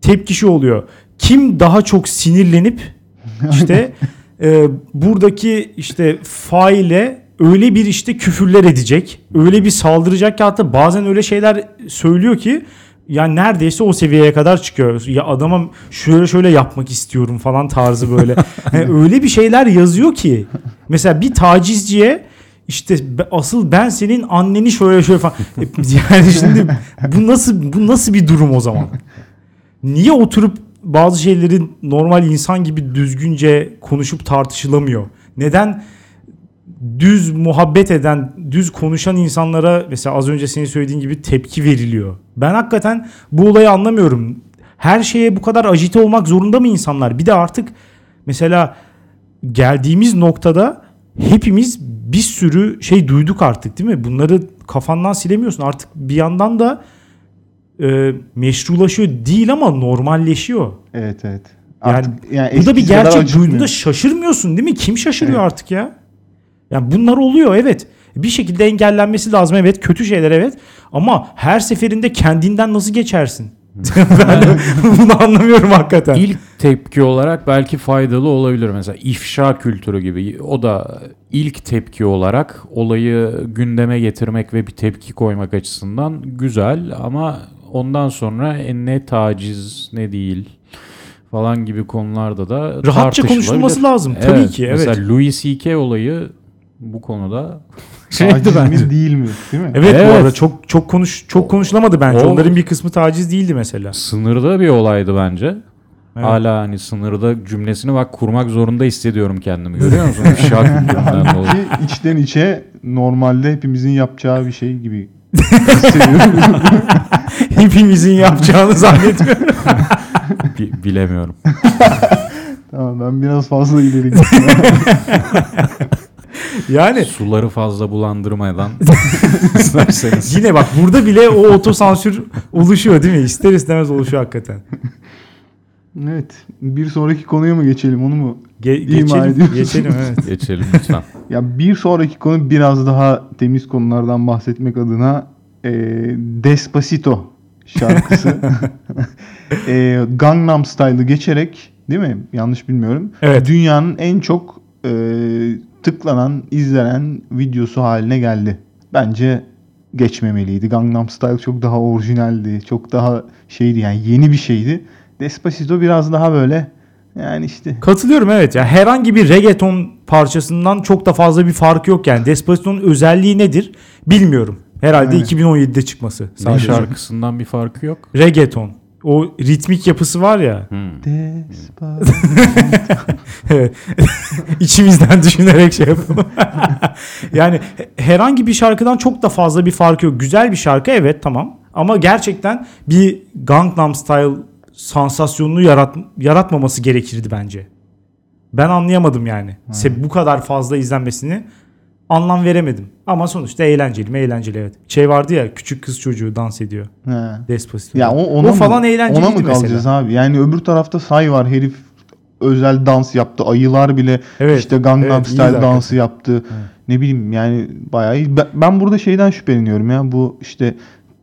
tepki şu oluyor. Kim daha çok sinirlenip işte e, buradaki işte faile öyle bir işte küfürler edecek, öyle bir saldıracak ki hatta bazen öyle şeyler söylüyor ki yani neredeyse o seviyeye kadar çıkıyor. Ya adama şöyle şöyle yapmak istiyorum falan tarzı böyle. Yani öyle bir şeyler yazıyor ki. Mesela bir tacizciye işte asıl ben senin anneni şöyle şöyle falan. E, Yani şimdi bu nasıl bu nasıl bir durum o zaman? Niye oturup bazı şeyleri normal insan gibi düzgünce konuşup tartışılamıyor? Neden düz muhabbet eden, düz konuşan insanlara mesela az önce senin söylediğin gibi tepki veriliyor? Ben hakikaten bu olayı anlamıyorum. Her şeye bu kadar ajite olmak zorunda mı insanlar? Bir de artık mesela geldiğimiz noktada hepimiz bir sürü şey duyduk artık değil mi? Bunları kafandan silemiyorsun. Artık bir yandan da e, meşrulaşıyor değil ama normalleşiyor. Evet evet. Yani Artık, yani Bu da bir gerçek duyduğunda şaşırmıyorsun değil mi? Kim şaşırıyor Evet. artık ya? Yani bunlar oluyor evet. Bir şekilde engellenmesi lazım evet. Kötü şeyler evet. Ama her seferinde kendinden nasıl geçersin? ben de bunu anlamıyorum hakikaten. İlk tepki olarak belki faydalı olabilir. Mesela ifşa kültürü gibi. O da ilk tepki olarak olayı gündeme getirmek ve bir tepki koymak açısından güzel ama ondan sonra e, ne taciz ne değil falan gibi konularda da Rahatça konuşulması lazım. Tabii ki, evet. Mesela Louis C.K. olayı bu konuda şeydi Taciz bence. mi değil mi? Değil mi? Evet, bu Evet. arada çok çok konuş çok konuşulamadı bence. O- Onların bir kısmı taciz değildi mesela. Sınırda bir olaydı bence. Evet. Hala hani sınırda cümlesini bak kurmak zorunda hissediyorum kendimi. Görüyor musun? İfşa kültüründen dolayı. Ki içten içe normalde hepimizin yapacağı bir şey gibi hissediyorum. Hepimizin yapacağını zannetmiyorum. Bi- bilemiyorum. tamam ben biraz fazla ileri gittim. Yani Suları fazla bulandırmadan isterseniz. yine bak burada bile o otosansür oluşuyor değil mi? İster istemez oluşuyor hakikaten. evet. Bir sonraki konuya mı geçelim onu mu? Ge- geçelim, ediyorsun. geçelim evet. Geçelim lütfen. Ya bir sonraki konu biraz daha temiz konulardan bahsetmek adına e, Despacito şarkısı. e, Gangnam Style'ı geçerek değil mi? Yanlış bilmiyorum. Evet. Dünyanın en çok e, tıklanan, izlenen videosu haline geldi. Bence geçmemeliydi. Gangnam Style çok daha orijinaldi. Çok daha şeydi yani yeni bir şeydi. Despacito biraz daha böyle yani işte Katılıyorum evet. Ya herhangi bir reggaeton parçasından çok da fazla bir farkı yok yani. Despacito'nun özelliği nedir bilmiyorum. Herhalde Aynen. 2017'de çıkması Ne sadece. şarkısından bir farkı yok. Reggaeton. O ritmik yapısı var ya. Hmm. İçimizden düşünerek şey yapalım. yani he- herhangi bir şarkıdan çok da fazla bir farkı yok. Güzel bir şarkı evet tamam. Ama gerçekten bir Gangnam Style sansasyonunu yarat yaratmaması gerekirdi bence. Ben anlayamadım yani. Se- bu kadar fazla izlenmesini anlam veremedim. Ama sonuçta eğlenceli mi eğlenceli evet. Şey vardı ya küçük kız çocuğu dans ediyor. He. Despacito. Ya o, ona o mı- falan eğlenceliydi Ona mı kalacağız mesela. abi? Yani öbür tarafta Say var herif özel dans yaptı. Ayılar bile Evet, işte Gangnam evet, Style dansı yaptı. Ne bileyim yani bayağı iyi. Ben, ben burada şeyden şüpheleniyorum ya. Bu işte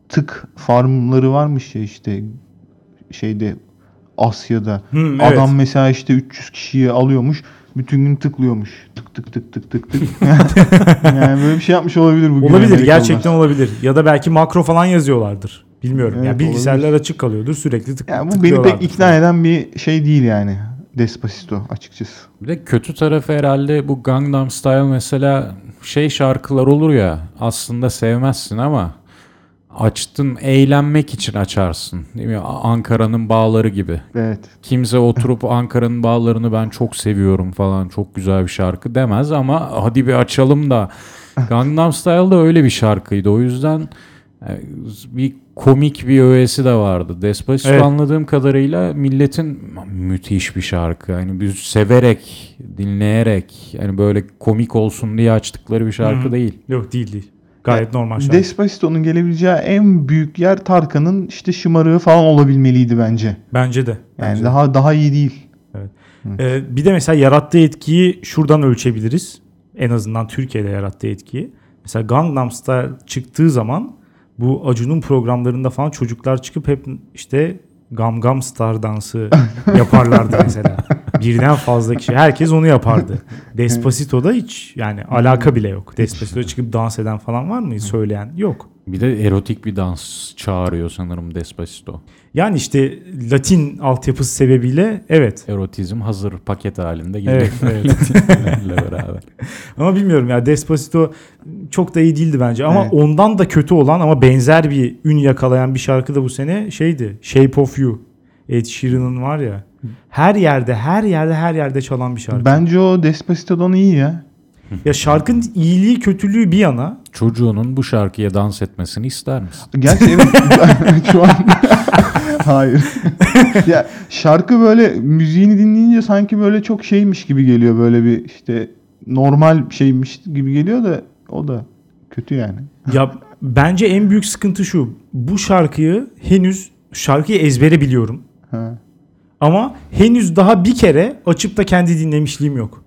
tık farmları varmış ya işte şeyde Asya'da. Hı, evet. Adam mesela işte 300 kişiyi alıyormuş. Bütün gün tıklıyormuş. Tık tık tık tık tık tık. yani böyle bir şey yapmış olabilir bugün. Olabilir Amerikalılar. gerçekten olabilir. Ya da belki makro falan yazıyorlardır. Bilmiyorum. Evet, yani bilgisayarlar açık kalıyordur sürekli tık Yani bu beni pek ikna eden bir şey değil yani. Despacito açıkçası. Bir de kötü tarafı herhalde bu Gangnam Style mesela şey şarkılar olur ya aslında sevmezsin ama açtın eğlenmek için açarsın. Değil mi? Ankara'nın bağları gibi. Evet. Kimse oturup Ankara'nın bağlarını ben çok seviyorum falan çok güzel bir şarkı demez ama hadi bir açalım da Gangnam Style da öyle bir şarkıydı. O yüzden e, bir komik bir öğesi de vardı. Despacito Evet. anladığım kadarıyla milletin müthiş bir şarkı. Yani biz severek, dinleyerek yani böyle komik olsun diye açtıkları bir şarkı Hı. değil. Yok değil değil. Gayet normal şarkı. Despacito'nun gelebileceği en büyük yer Tarkan'ın işte şımarığı falan olabilmeliydi bence. Bence de. Yani Bence de. daha daha iyi değil. Ee, bir de mesela yarattığı etkiyi şuradan ölçebiliriz. En azından Türkiye'de yarattığı etkiyi. Mesela Gangnam Style çıktığı zaman bu Acun'un programlarında falan çocuklar çıkıp hep işte Gam Gam Star dansı yaparlardı mesela. Birden fazla kişi. Herkes onu yapardı. Despacito'da hiç yani alaka bile yok. Despacito'da çıkıp dans eden falan var mı? Söyleyen yok. Bir de erotik bir dans çağırıyor sanırım Despacito. Yani işte Latin altyapısı sebebiyle evet. Erotizm hazır paket halinde geliyor. Evet, evet. Latinlerle beraber. Ama bilmiyorum ya Despacito çok da iyi değildi bence. Ama Evet. ondan da kötü olan ama benzer bir ün yakalayan bir şarkı da bu sene şeydi. Shape of You. Ed Sheeran'ın var ya. Her yerde, her yerde, her yerde çalan bir şarkı. Bence o Despacito'dan iyi ya. Ya şarkının iyiliği, kötülüğü bir yana. Çocuğunun bu şarkıya dans etmesini ister misin? Gerçi evet şu an hayır. ya şarkı böyle müziğini dinleyince sanki böyle çok şeymiş gibi geliyor böyle bir işte normal şeymiş gibi geliyor da o da kötü yani. Ya bence en büyük sıkıntı şu. Bu şarkıyı henüz şarkıyı ezbere biliyorum. Ha. Ama henüz daha bir kere açıp da kendi dinlemişliğim yok.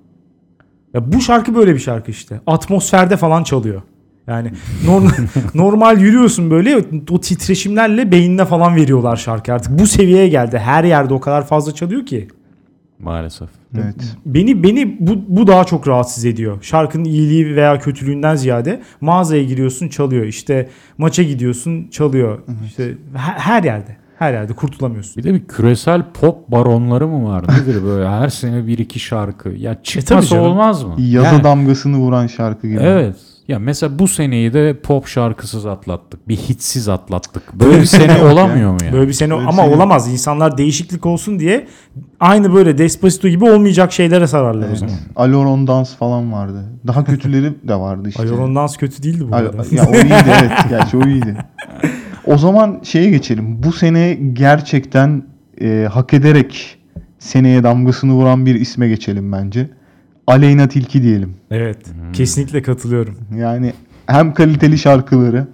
Ya bu şarkı böyle bir şarkı işte. Atmosferde falan çalıyor. Yani normal, normal yürüyorsun böyle o titreşimlerle beynine falan veriyorlar şarkı artık. Bu seviyeye geldi. Her yerde o kadar fazla çalıyor ki. Maalesef. Evet. Beni beni bu, bu daha çok rahatsız ediyor. Şarkının iyiliği veya kötülüğünden ziyade mağazaya giriyorsun çalıyor. İşte maça gidiyorsun çalıyor. İşte her, her yerde. Her yerde kurtulamıyorsun. Bir de bir küresel pop baronları mı var? Nedir böyle her sene bir iki şarkı. Ya çıkması canım. olmaz mı? Yazı Yani- damgasını vuran şarkı gibi. Evet. Ya mesela bu seneyi de pop şarkısız atlattık. Bir hitsiz atlattık. Böyle bir sene olamıyor mu ya? Böyle bir sene Böyle bir ama sene- olamaz. İnsanlar değişiklik olsun diye aynı böyle Despacito gibi olmayacak şeylere sararlar o Evet. zaman. Aloron dans falan vardı. Daha kötüleri de vardı işte. Ayoron dans kötü değildi bu Al- arada. ya o iyiydi evet. Gerçi o iyiydi. O zaman şeye geçelim. Bu sene gerçekten e, hak ederek seneye damgasını vuran bir isme geçelim bence. Aleyna Tilki diyelim. Evet. Kesinlikle katılıyorum. Yani hem kaliteli şarkıları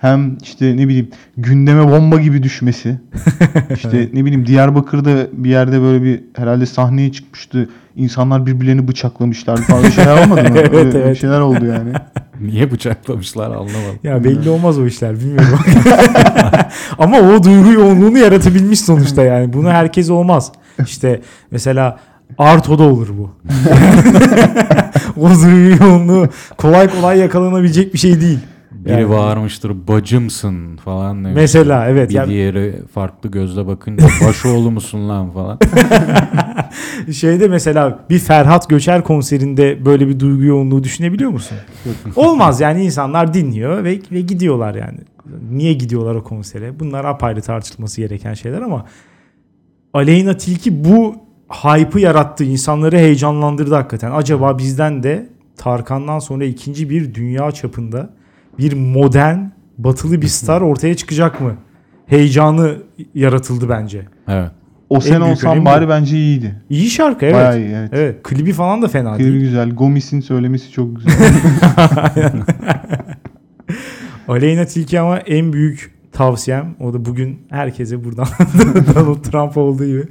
hem işte ne bileyim gündeme bomba gibi düşmesi. İşte ne bileyim Diyarbakır'da bir yerde böyle bir herhalde sahneye çıkmıştı. İnsanlar birbirlerini bıçaklamışlar falan. Bir şeyler olmadı mı? Evet, Öyle evet. şeyler oldu yani. Niye bıçaklamışlar anlamadım. Ya belli olmaz o işler bilmiyorum. Ama o duygu yoğunluğunu yaratabilmiş sonuçta yani. Bunu herkes olmaz. İşte mesela Arto'da olur bu. o duygu yoğunluğu kolay kolay yakalanabilecek bir şey değil. Biri Yani- bağırmıştır bacımsın falan demiş. Mesela evet. Bir Yani diğeri farklı gözle bakınca başoğlu musun lan falan. şeyde mesela bir Ferhat Göçer konserinde böyle bir duygu yoğunluğu düşünebiliyor musun? Olmaz yani insanlar dinliyor ve, ve gidiyorlar yani. Niye gidiyorlar o konsere? Bunlar apayrı tartışılması gereken şeyler ama Aleyna Tilki bu hype'ı yarattı. insanları heyecanlandırdı hakikaten. Acaba bizden de Tarkan'dan sonra ikinci bir dünya çapında bir modern batılı bir star ortaya çıkacak mı? Heyecanı yaratıldı bence. Evet. O sene büyük olsam önemi bari bu. bence iyiydi. İyi şarkı evet. Bayağı iyi evet. Evet, klibi falan da fena Klibi değil. güzel. Gomis'in söylemesi çok güzel. Aleyna Tilki ama en büyük tavsiyem o da bugün herkese buradan Donald Trump olduğu gibi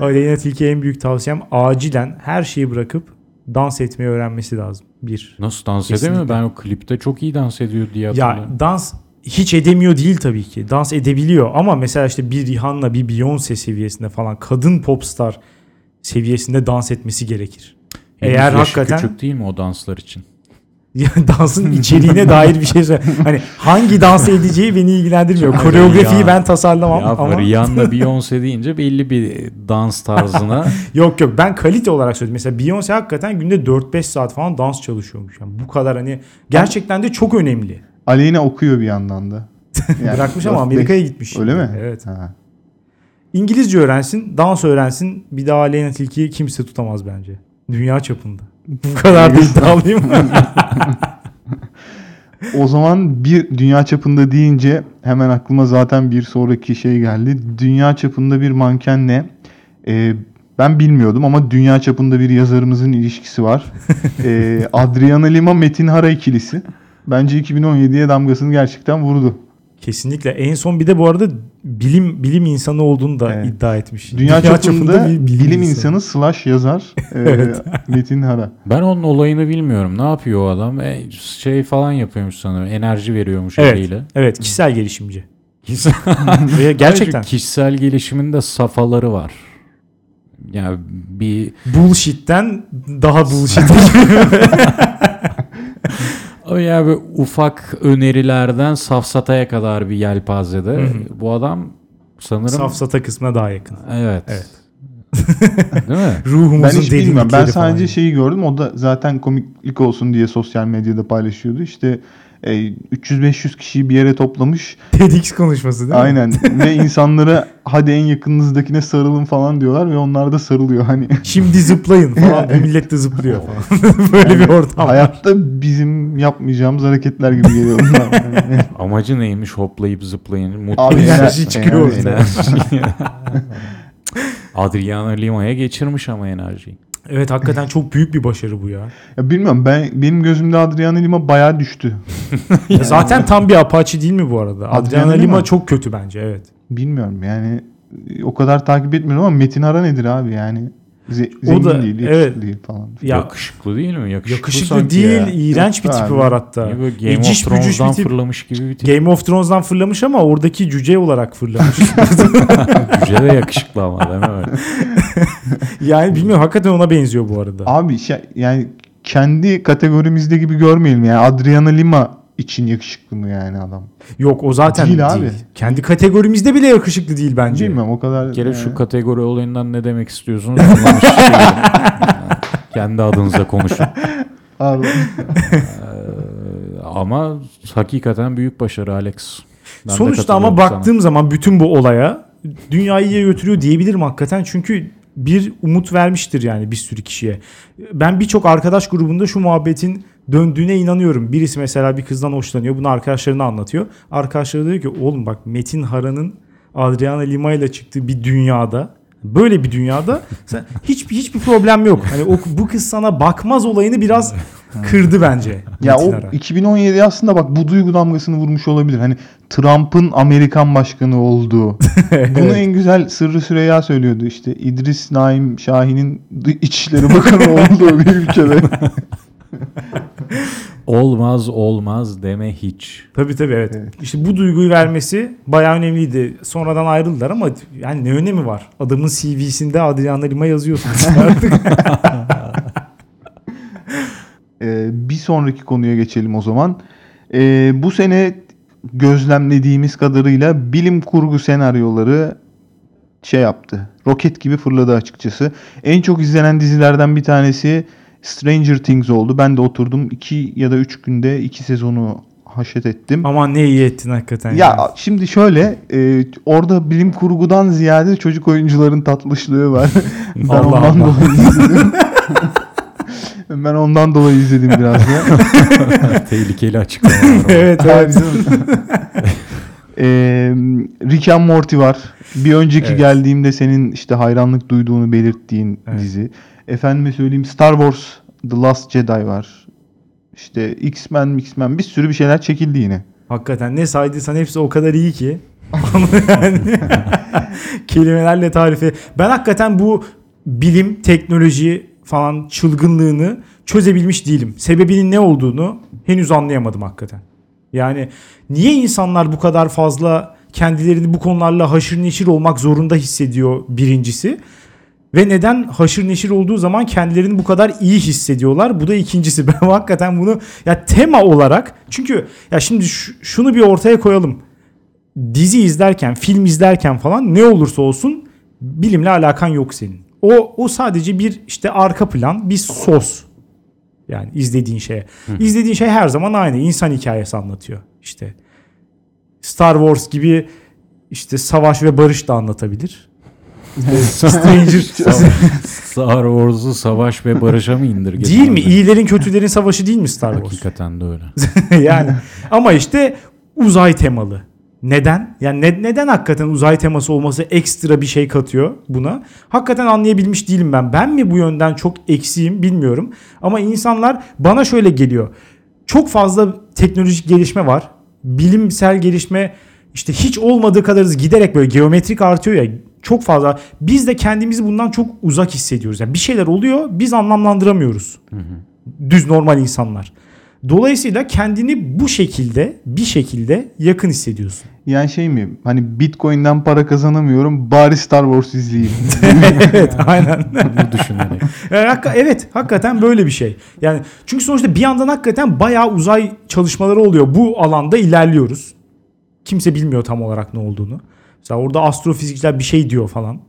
Aleyna Tilki en büyük tavsiyem acilen her şeyi bırakıp dans etmeyi öğrenmesi lazım. Bir. Nasıl dans Kesinlikle. edemiyor? Ben o klipte çok iyi dans ediyor diye Ya hatırlıyorum. dans hiç edemiyor değil tabii ki. Dans edebiliyor ama mesela işte bir Rihanna, bir Beyoncé seviyesinde falan kadın popstar seviyesinde dans etmesi gerekir. Henüz Eğer hakikaten küçük değil mi o danslar için? Ya dansın içeriğine dair bir şey söyle. Hani hangi dans edeceği beni ilgilendirmiyor. Koreografiyi ben tasarlamam ya ama Rihanna Beyoncé deyince belli bir dans tarzına yok yok ben kalite olarak söyledim. Mesela Beyoncé hakikaten günde 4-5 saat falan dans çalışıyormuş. Yani bu kadar hani gerçekten de çok önemli. Aleyna okuyor bir yandan da. Yani Bırakmış ama Amerika'ya gitmiş. Öyle mi? Evet. Ha. İngilizce öğrensin, dans öğrensin. Bir daha Aleyna Tilki'yi kimse tutamaz bence. Dünya çapında. Bu kadar da iddialıyım. O zaman bir dünya çapında deyince hemen aklıma zaten bir sonraki şey geldi. Dünya çapında bir mankenle e, ben bilmiyordum ama dünya çapında bir yazarımızın ilişkisi var. e, Adriana Lima Metin Hara ikilisi. Bence 2017'ye damgasını gerçekten vurdu. Kesinlikle. En son bir de bu arada bilim bilim insanı olduğunu da Evet. iddia etmiş. Dünya, çapında bilim, insanı slash yazar e, Metin Hara. Ben onun olayını bilmiyorum. Ne yapıyor o adam? E, şey falan yapıyormuş sanırım. Enerji veriyormuş Evet. eliyle. Evet, kişisel gelişimci. Gerçekten. kişisel gelişimin de safhaları var. Yani bir Bullshit'ten daha bullshit. o yani böyle ufak önerilerden safsataya kadar bir yelpazede. Hı hı. Bu adam sanırım Safsata kısmına daha yakın. evet. Evet. Değil mi? Ruhumuzun Ben hiç bilmiyorum. Ben derinlikleri falan. sadece şeyi gördüm. O da zaten komiklik olsun diye sosyal medyada paylaşıyordu. İşte e, 300-500 kişiyi bir yere toplamış. TEDx konuşması değil mi? Aynen. ve insanlara hadi en yakınınızdakine sarılın falan diyorlar ve onlar da sarılıyor. Hani Şimdi zıplayın falan. Bu millet de zıplıyor falan. Böyle bir ortam. var. hayatta bizim yapmayacağımız hareketler gibi geliyor bunlar. Yani Amacı neymiş hoplayıp zıplayın. Mutlu Abi enerji ener- çıkıyor ortaya. Enerji. Adriana Lima'ya geçirmiş ama enerjiyi. Evet hakikaten çok büyük bir başarı bu ya. Ya bilmiyorum ben benim gözümde Adriana Lima bayağı düştü. Ya Zaten tam bir Apache değil mi bu arada? Adriana Adriana Lima çok kötü bence evet. Bilmiyorum yani o kadar takip etmiyorum ama Metin Hara nedir abi yani? Ze- O zengin da- değil, evet. yakışıklı değil falan. Ya Yakışıklı değil mi? Yakışıklı, yakışıklı değil, ya. iğrenç bir tipi abi. var hatta. Ya böyle Game Eciş of Thrones'dan tip. fırlamış gibi bir tip. Game of Thrones'dan fırlamış ama oradaki cüce olarak fırlamış. Cüce de yakışıklı ama değil mi? Yani bilmiyorum hakikaten ona benziyor bu arada. Abi şey, yani kendi kategorimizde gibi görmeyelim yani Adriana Lima için yakışıklı mı yani adam? Yok o zaten Değil değil. abi. Kendi kategorimizde bile yakışıklı değil bence. Bilmem o kadar. Bir kere yani- şu kategori olayından ne demek istiyorsunuz anlamış değilim. Kendi adınıza konuşun. Pardon. Ee, ama hakikaten büyük başarı Alex. Ben Sonuçta ama sana. baktığım zaman bütün bu olaya dünyayı iyiye götürüyor diyebilirim hakikaten. Çünkü bir umut vermiştir yani bir sürü kişiye. Ben birçok arkadaş grubunda şu muhabbetin döndüğüne inanıyorum. Birisi mesela bir kızdan hoşlanıyor. Bunu arkadaşlarına anlatıyor. Arkadaşları diyor ki oğlum bak Metin Hara'nın Adriana Lima ile çıktığı bir dünyada böyle bir dünyada sen hiçbir hiçbir problem yok. Hani o, bu kız sana bakmaz olayını biraz kırdı bence. Ya Metin o Hara. 2017 aslında bak bu duygu damgasını vurmuş olabilir. Hani Trump'ın Amerikan başkanı olduğu. Bunu en güzel Sırrı Süreyya söylüyordu işte. İdris Naim Şahin'in İçişleri Bakanı olduğu bir ülkede. Olmaz olmaz deme hiç. Tabii tabii evet. Evet. İşte bu duyguyu vermesi bayağı önemliydi. Sonradan ayrıldılar ama yani ne önemi var? Adamın CV'sinde Adriana Lima yazıyorsunuz artık. Ee, bir sonraki konuya geçelim o zaman. Ee, bu sene gözlemlediğimiz kadarıyla bilim kurgu senaryoları şey yaptı. Roket gibi fırladı açıkçası. En çok izlenen dizilerden bir tanesi Stranger Things oldu. Ben de oturdum 2 ya da 3 günde 2 sezonu haşet ettim. Aman ne iyi ettin hakikaten. Ya şimdi şöyle e, orada bilim kurgudan ziyade çocuk oyuncuların tatlışlığı var. ben Allah ondan Allah. dolayı izledim. ben ondan dolayı izledim biraz ya. Tehlikeli açıklamalar. var. evet evet. E, Rick and Morty var. Bir önceki Evet. geldiğimde senin işte hayranlık duyduğunu belirttiğin Evet. dizi. Efendime söyleyeyim Star Wars The Last Jedi var. İşte X-Men, X-Men bir sürü bir şeyler çekildi yine. hakikaten ne saydıysan hepsi o kadar iyi ki. yani kelimelerle tarifi. Ben hakikaten bu bilim, teknoloji falan çılgınlığını çözebilmiş değilim. Sebebinin ne olduğunu henüz anlayamadım hakikaten. Yani niye insanlar bu kadar fazla kendilerini bu konularla haşır neşir olmak zorunda hissediyor birincisi. Ve neden haşır neşir olduğu zaman kendilerini bu kadar iyi hissediyorlar? Bu da ikincisi. Ben hakikaten bunu ya tema olarak çünkü ya şimdi şu- şunu bir ortaya koyalım. Dizi izlerken, film izlerken falan ne olursa olsun bilimle alakan yok senin. O o sadece bir işte arka plan, bir sos. Yani izlediğin şeye. İzlediğin şey her zaman aynı. İnsan hikayesi anlatıyor. İşte Star Wars gibi işte savaş ve barış da anlatabilir. Stranger Star Wars'u savaş ve barışa mı indirgedin? değil mi? İyilerin kötülerin savaşı değil mi Star Wars? Hakikaten de öyle. yani ama işte uzay temalı. Neden? Yani ne- neden hakikaten uzay teması olması ekstra bir şey katıyor buna? Hakikaten anlayabilmiş değilim ben. Ben mi bu yönden çok eksiğim bilmiyorum. Ama insanlar bana şöyle geliyor. Çok fazla teknolojik gelişme var. Bilimsel gelişme işte hiç olmadığı kadar giderek böyle geometrik artıyor ya çok fazla. Biz de kendimizi bundan çok uzak hissediyoruz. Yani bir şeyler oluyor biz anlamlandıramıyoruz. Düz normal insanlar. Dolayısıyla kendini bu şekilde bir şekilde yakın hissediyorsun. Yani şey mi? Hani Bitcoin'den para kazanamıyorum. Bari Star Wars izleyeyim. evet aynen. Bunu düşünerek. Yani hakka- evet hakikaten böyle bir şey. Yani çünkü sonuçta bir yandan hakikaten bayağı uzay çalışmaları oluyor. Bu alanda ilerliyoruz. Kimse bilmiyor tam olarak ne olduğunu. Mesela orada astrofizikçiler bir şey diyor falan.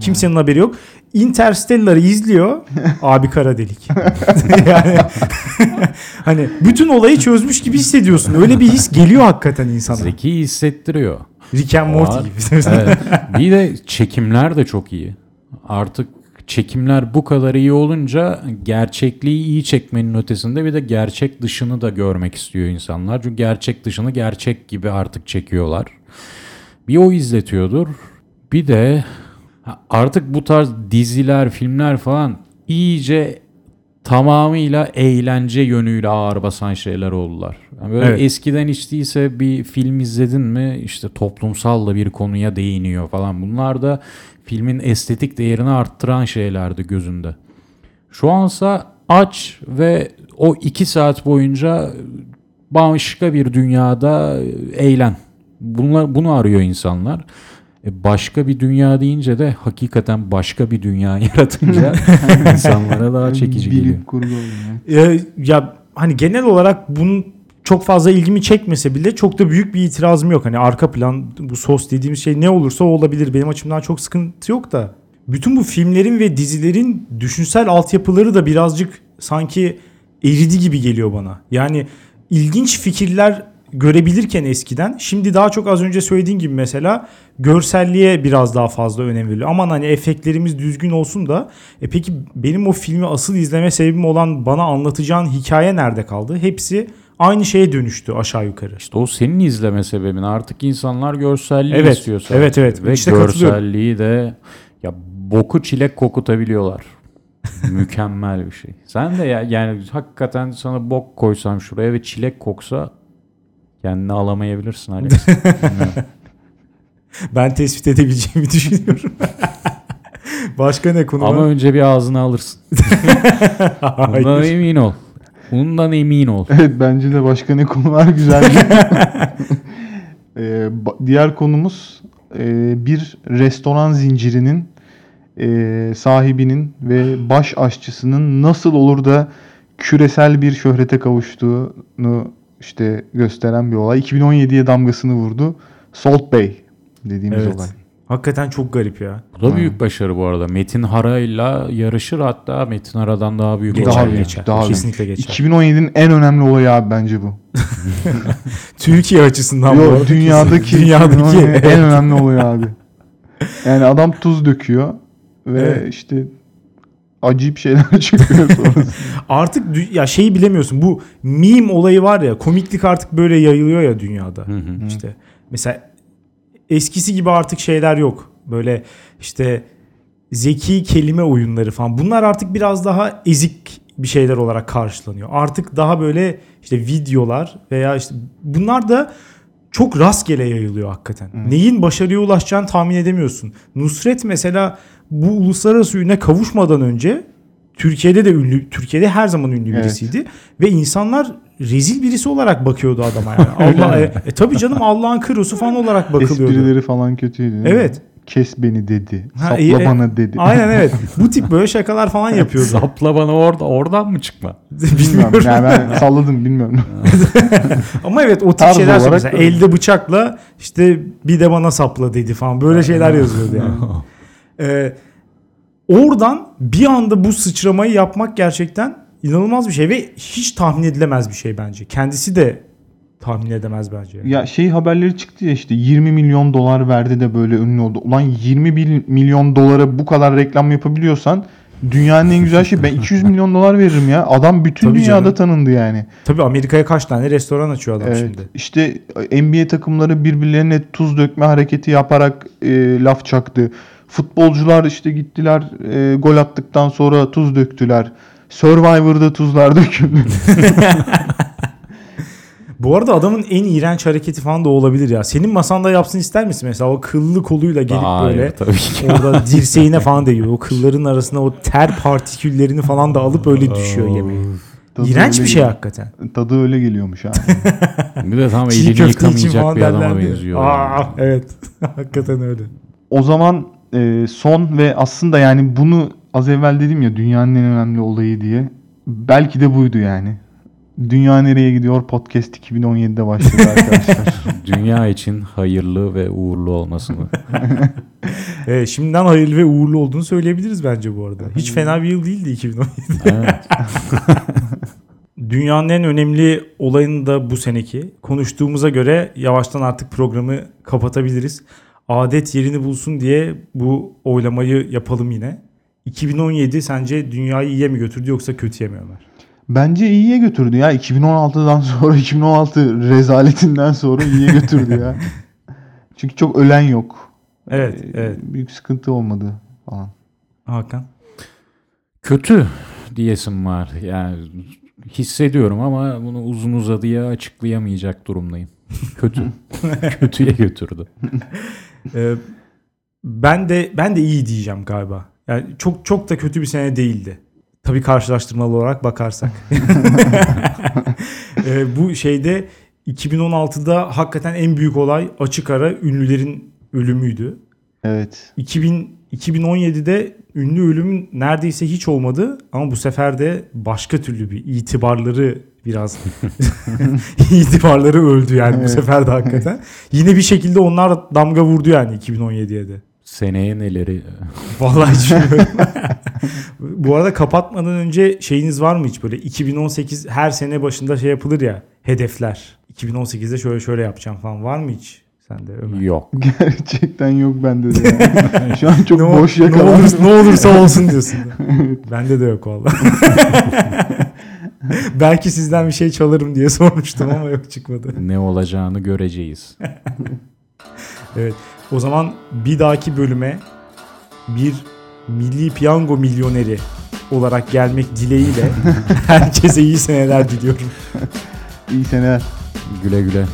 Kimsenin haberi yok. Interstellar'ı izliyor. Abi kara delik. yani hani bütün olayı çözmüş gibi hissediyorsun. Öyle bir his geliyor hakikaten insana. Zeki hissettiriyor. Rick and Morty gibi. Evet. Bir de çekimler de çok iyi. Artık çekimler bu kadar iyi olunca gerçekliği iyi çekmenin ötesinde bir de gerçek dışını da görmek istiyor insanlar. Çünkü gerçek dışını gerçek gibi artık çekiyorlar. Bir o izletiyordur. Bir de artık bu tarz diziler, filmler falan iyice tamamıyla eğlence yönüyle ağır basan şeyler oldular. Yani böyle Evet. eskiden hiç değilse bir film izledin mi işte toplumsal da bir konuya değiniyor falan. Bunlar da filmin estetik değerini arttıran şeylerdi gözünde. Şu ansa aç ve o iki saat boyunca başka bir dünyada eğlen. Bunlar, bunu arıyor insanlar. E başka bir dünya deyince de hakikaten başka bir dünya yaratınca insanlara daha çekici Bilim geliyor. kurgu oyunu. Ee, ya hani genel olarak bunun çok fazla ilgimi çekmese bile çok da büyük bir itirazım yok. Hani arka plan bu sos dediğimiz şey ne olursa o olabilir. Benim açımdan çok sıkıntı yok da. Bütün bu filmlerin ve dizilerin düşünsel altyapıları da birazcık sanki eridi gibi geliyor bana. Yani ilginç fikirler görebilirken eskiden şimdi daha çok az önce söylediğin gibi mesela görselliğe biraz daha fazla önem veriliyor. Aman hani efektlerimiz düzgün olsun da e peki benim o filmi asıl izleme sebebim olan bana anlatacağın hikaye nerede kaldı? Hepsi aynı şeye dönüştü aşağı yukarı. İşte o senin izleme sebebin. Artık insanlar görselliği Evet, istiyor sadece. evet, evet. Ve İşte görselliği de ya boku çilek kokutabiliyorlar. Mükemmel bir şey. Sen de ya yani hakikaten sana bok koysam şuraya ve çilek koksa kendini alamayabilirsin Alex. Ben tespit edebileceğimi düşünüyorum. Başka ne konu Ama var? önce bir ağzına alırsın. Bundan emin ol. Bundan emin ol. Evet bence de başka ne konular güzel. Ee, diğer konumuz e, bir restoran zincirinin e, sahibinin ve baş aşçısının nasıl olur da küresel bir şöhrete kavuştuğunu işte gösteren bir olay. 2017'ye damgasını vurdu. Salt Bay dediğimiz Evet. olay. Hakikaten çok garip ya. Bu da büyük başarı bu arada. Metin Hara'yla yarışır hatta Metin Hara'dan daha büyük Geçer, Daha olay. büyük, geçer. daha büyük. Kesinlikle geçer. 2017'nin en önemli olayı abi bence bu. Türkiye açısından bu Yok arada dünyadaki, dünyadaki 2017'nin evet. en önemli olayı abi. Yani adam tuz döküyor ve Evet. işte acayip şeyler çıkıyor sonrasında. Artık ya şeyi bilemiyorsun. Bu meme olayı var ya komiklik artık böyle yayılıyor ya dünyada. Hı hı. İşte mesela eskisi gibi artık şeyler yok. Böyle işte zeki kelime oyunları falan. Bunlar artık biraz daha ezik bir şeyler olarak karşılanıyor. Artık daha böyle işte videolar veya işte bunlar da çok rastgele yayılıyor hakikaten. Neyin başarıya ulaşacağını tahmin edemiyorsun. Nusret mesela bu uluslararası üne kavuşmadan önce Türkiye'de de ünlü, Türkiye'de her zaman ünlü Evet. birisiydi ve insanlar rezil birisi olarak bakıyordu adama yani. Allah e, e, tabii canım Allah'ın kırosu falan olarak bakılıyordu. Esprileri falan kötüydü. değil mi? Kes beni dedi. Ha, Sapla e- bana dedi. Aynen evet. Bu tip böyle şakalar falan yapıyordu. Sapla bana orada oradan mı çıkma? Bilmiyorum. Bilmiyorum. Yani ben salladım bilmiyorum. Ama evet o tip Tarz şeyler olarak mesela elde bıçakla işte bir de bana sapla dedi falan. Böyle şeyler yazıyordu yani. Ee, oradan bir anda bu sıçramayı yapmak gerçekten inanılmaz bir şey ve hiç tahmin edilemez bir şey bence. Kendisi de tahmin edemez bence. yani. ya şey haberleri çıktı ya işte 20 milyon dolar verdi de böyle ünlü oldu. Ulan 20 bil- milyon dolara bu kadar reklam yapabiliyorsan dünyanın en güzel şeyi ben 200 milyon dolar veririm ya. Adam bütün Tabii dünyada canım. tanındı yani. Tabii Amerika'ya kaç tane restoran açıyor adam Evet. şimdi. İşte NBA takımları birbirlerine tuz dökme hareketi yaparak e, laf çaktı. Futbolcular işte gittiler e, gol attıktan sonra tuz döktüler. Survivor'da tuzlar döküldü. Bu arada adamın en iğrenç hareketi falan da olabilir ya. Senin masanda yapsın ister misin mesela o kıllı koluyla gelip Hayır, böyle tabii ki. orada dirseğine falan değiyor. O kılların arasına o ter partiküllerini falan da alıp öyle düşüyor yemeğe. Tadı İğrenç öyle bir şey geliyor. hakikaten. Tadı öyle geliyormuş abi. Bir de tam elini yıkamayacak bir adama benziyor. Aa, yani. evet. hakikaten öyle. o zaman e, son ve aslında yani bunu az evvel dedim ya dünyanın en önemli olayı diye. Belki de buydu yani. Dünya nereye gidiyor podcast 2017'de başladı arkadaşlar. Dünya için hayırlı ve uğurlu olmasını. Evet, şimdiden hayırlı ve uğurlu olduğunu söyleyebiliriz bence bu arada. Hiç fena bir yıl değildi 2017. evet. Dünyanın en önemli olayını da bu seneki. Konuştuğumuza göre yavaştan artık programı kapatabiliriz. Adet yerini bulsun diye bu oylamayı yapalım yine. 2017 sence dünyayı iyiye mi götürdü yoksa kötüye mi Ömer? Bence iyiye götürdü ya. 2016'dan sonra 2016 rezaletinden sonra iyiye götürdü ya. Çünkü çok ölen yok. Evet, Ee, evet. Büyük sıkıntı olmadı falan. Hakan. Kötü. diyesim var. Yani hissediyorum ama bunu uzun uzadıya açıklayamayacak durumdayım. Kötü. Kötüye götürdü. Ee, ben de ben de iyi diyeceğim galiba. Yani çok çok da kötü bir sene değildi. Tabii karşılaştırmalı olarak bakarsak. Ee, bu şeyde 2016'da hakikaten en büyük olay açık ara ünlülerin ölümüydü. Evet. 2000 2017'de ünlü ölümün neredeyse hiç olmadı ama bu sefer de başka türlü bir itibarları biraz itibarları öldü yani bu Evet. sefer de hakikaten. Yine bir şekilde onlar damga vurdu yani 2017'ye de. Seneye neleri Vallahi hiç. Bu arada kapatmadan önce şeyiniz var mı hiç böyle 2018 her sene başında şey yapılır ya hedefler. 2018'de şöyle şöyle yapacağım falan var mı hiç sende Ömer? yok. Gerçekten yok bende de. yani. Şu an çok Ne, boş ne, yakalandım. olursa, ne olursa olsun diyorsun. Bende de yok valla. Belki sizden bir şey çalarım diye sormuştum ama yok çıkmadı. Ne olacağını göreceğiz. Evet. O zaman bir dahaki bölüme bir milli piyango milyoneri olarak gelmek dileğiyle herkese iyi seneler diliyorum. İyi seneler. Güle güle.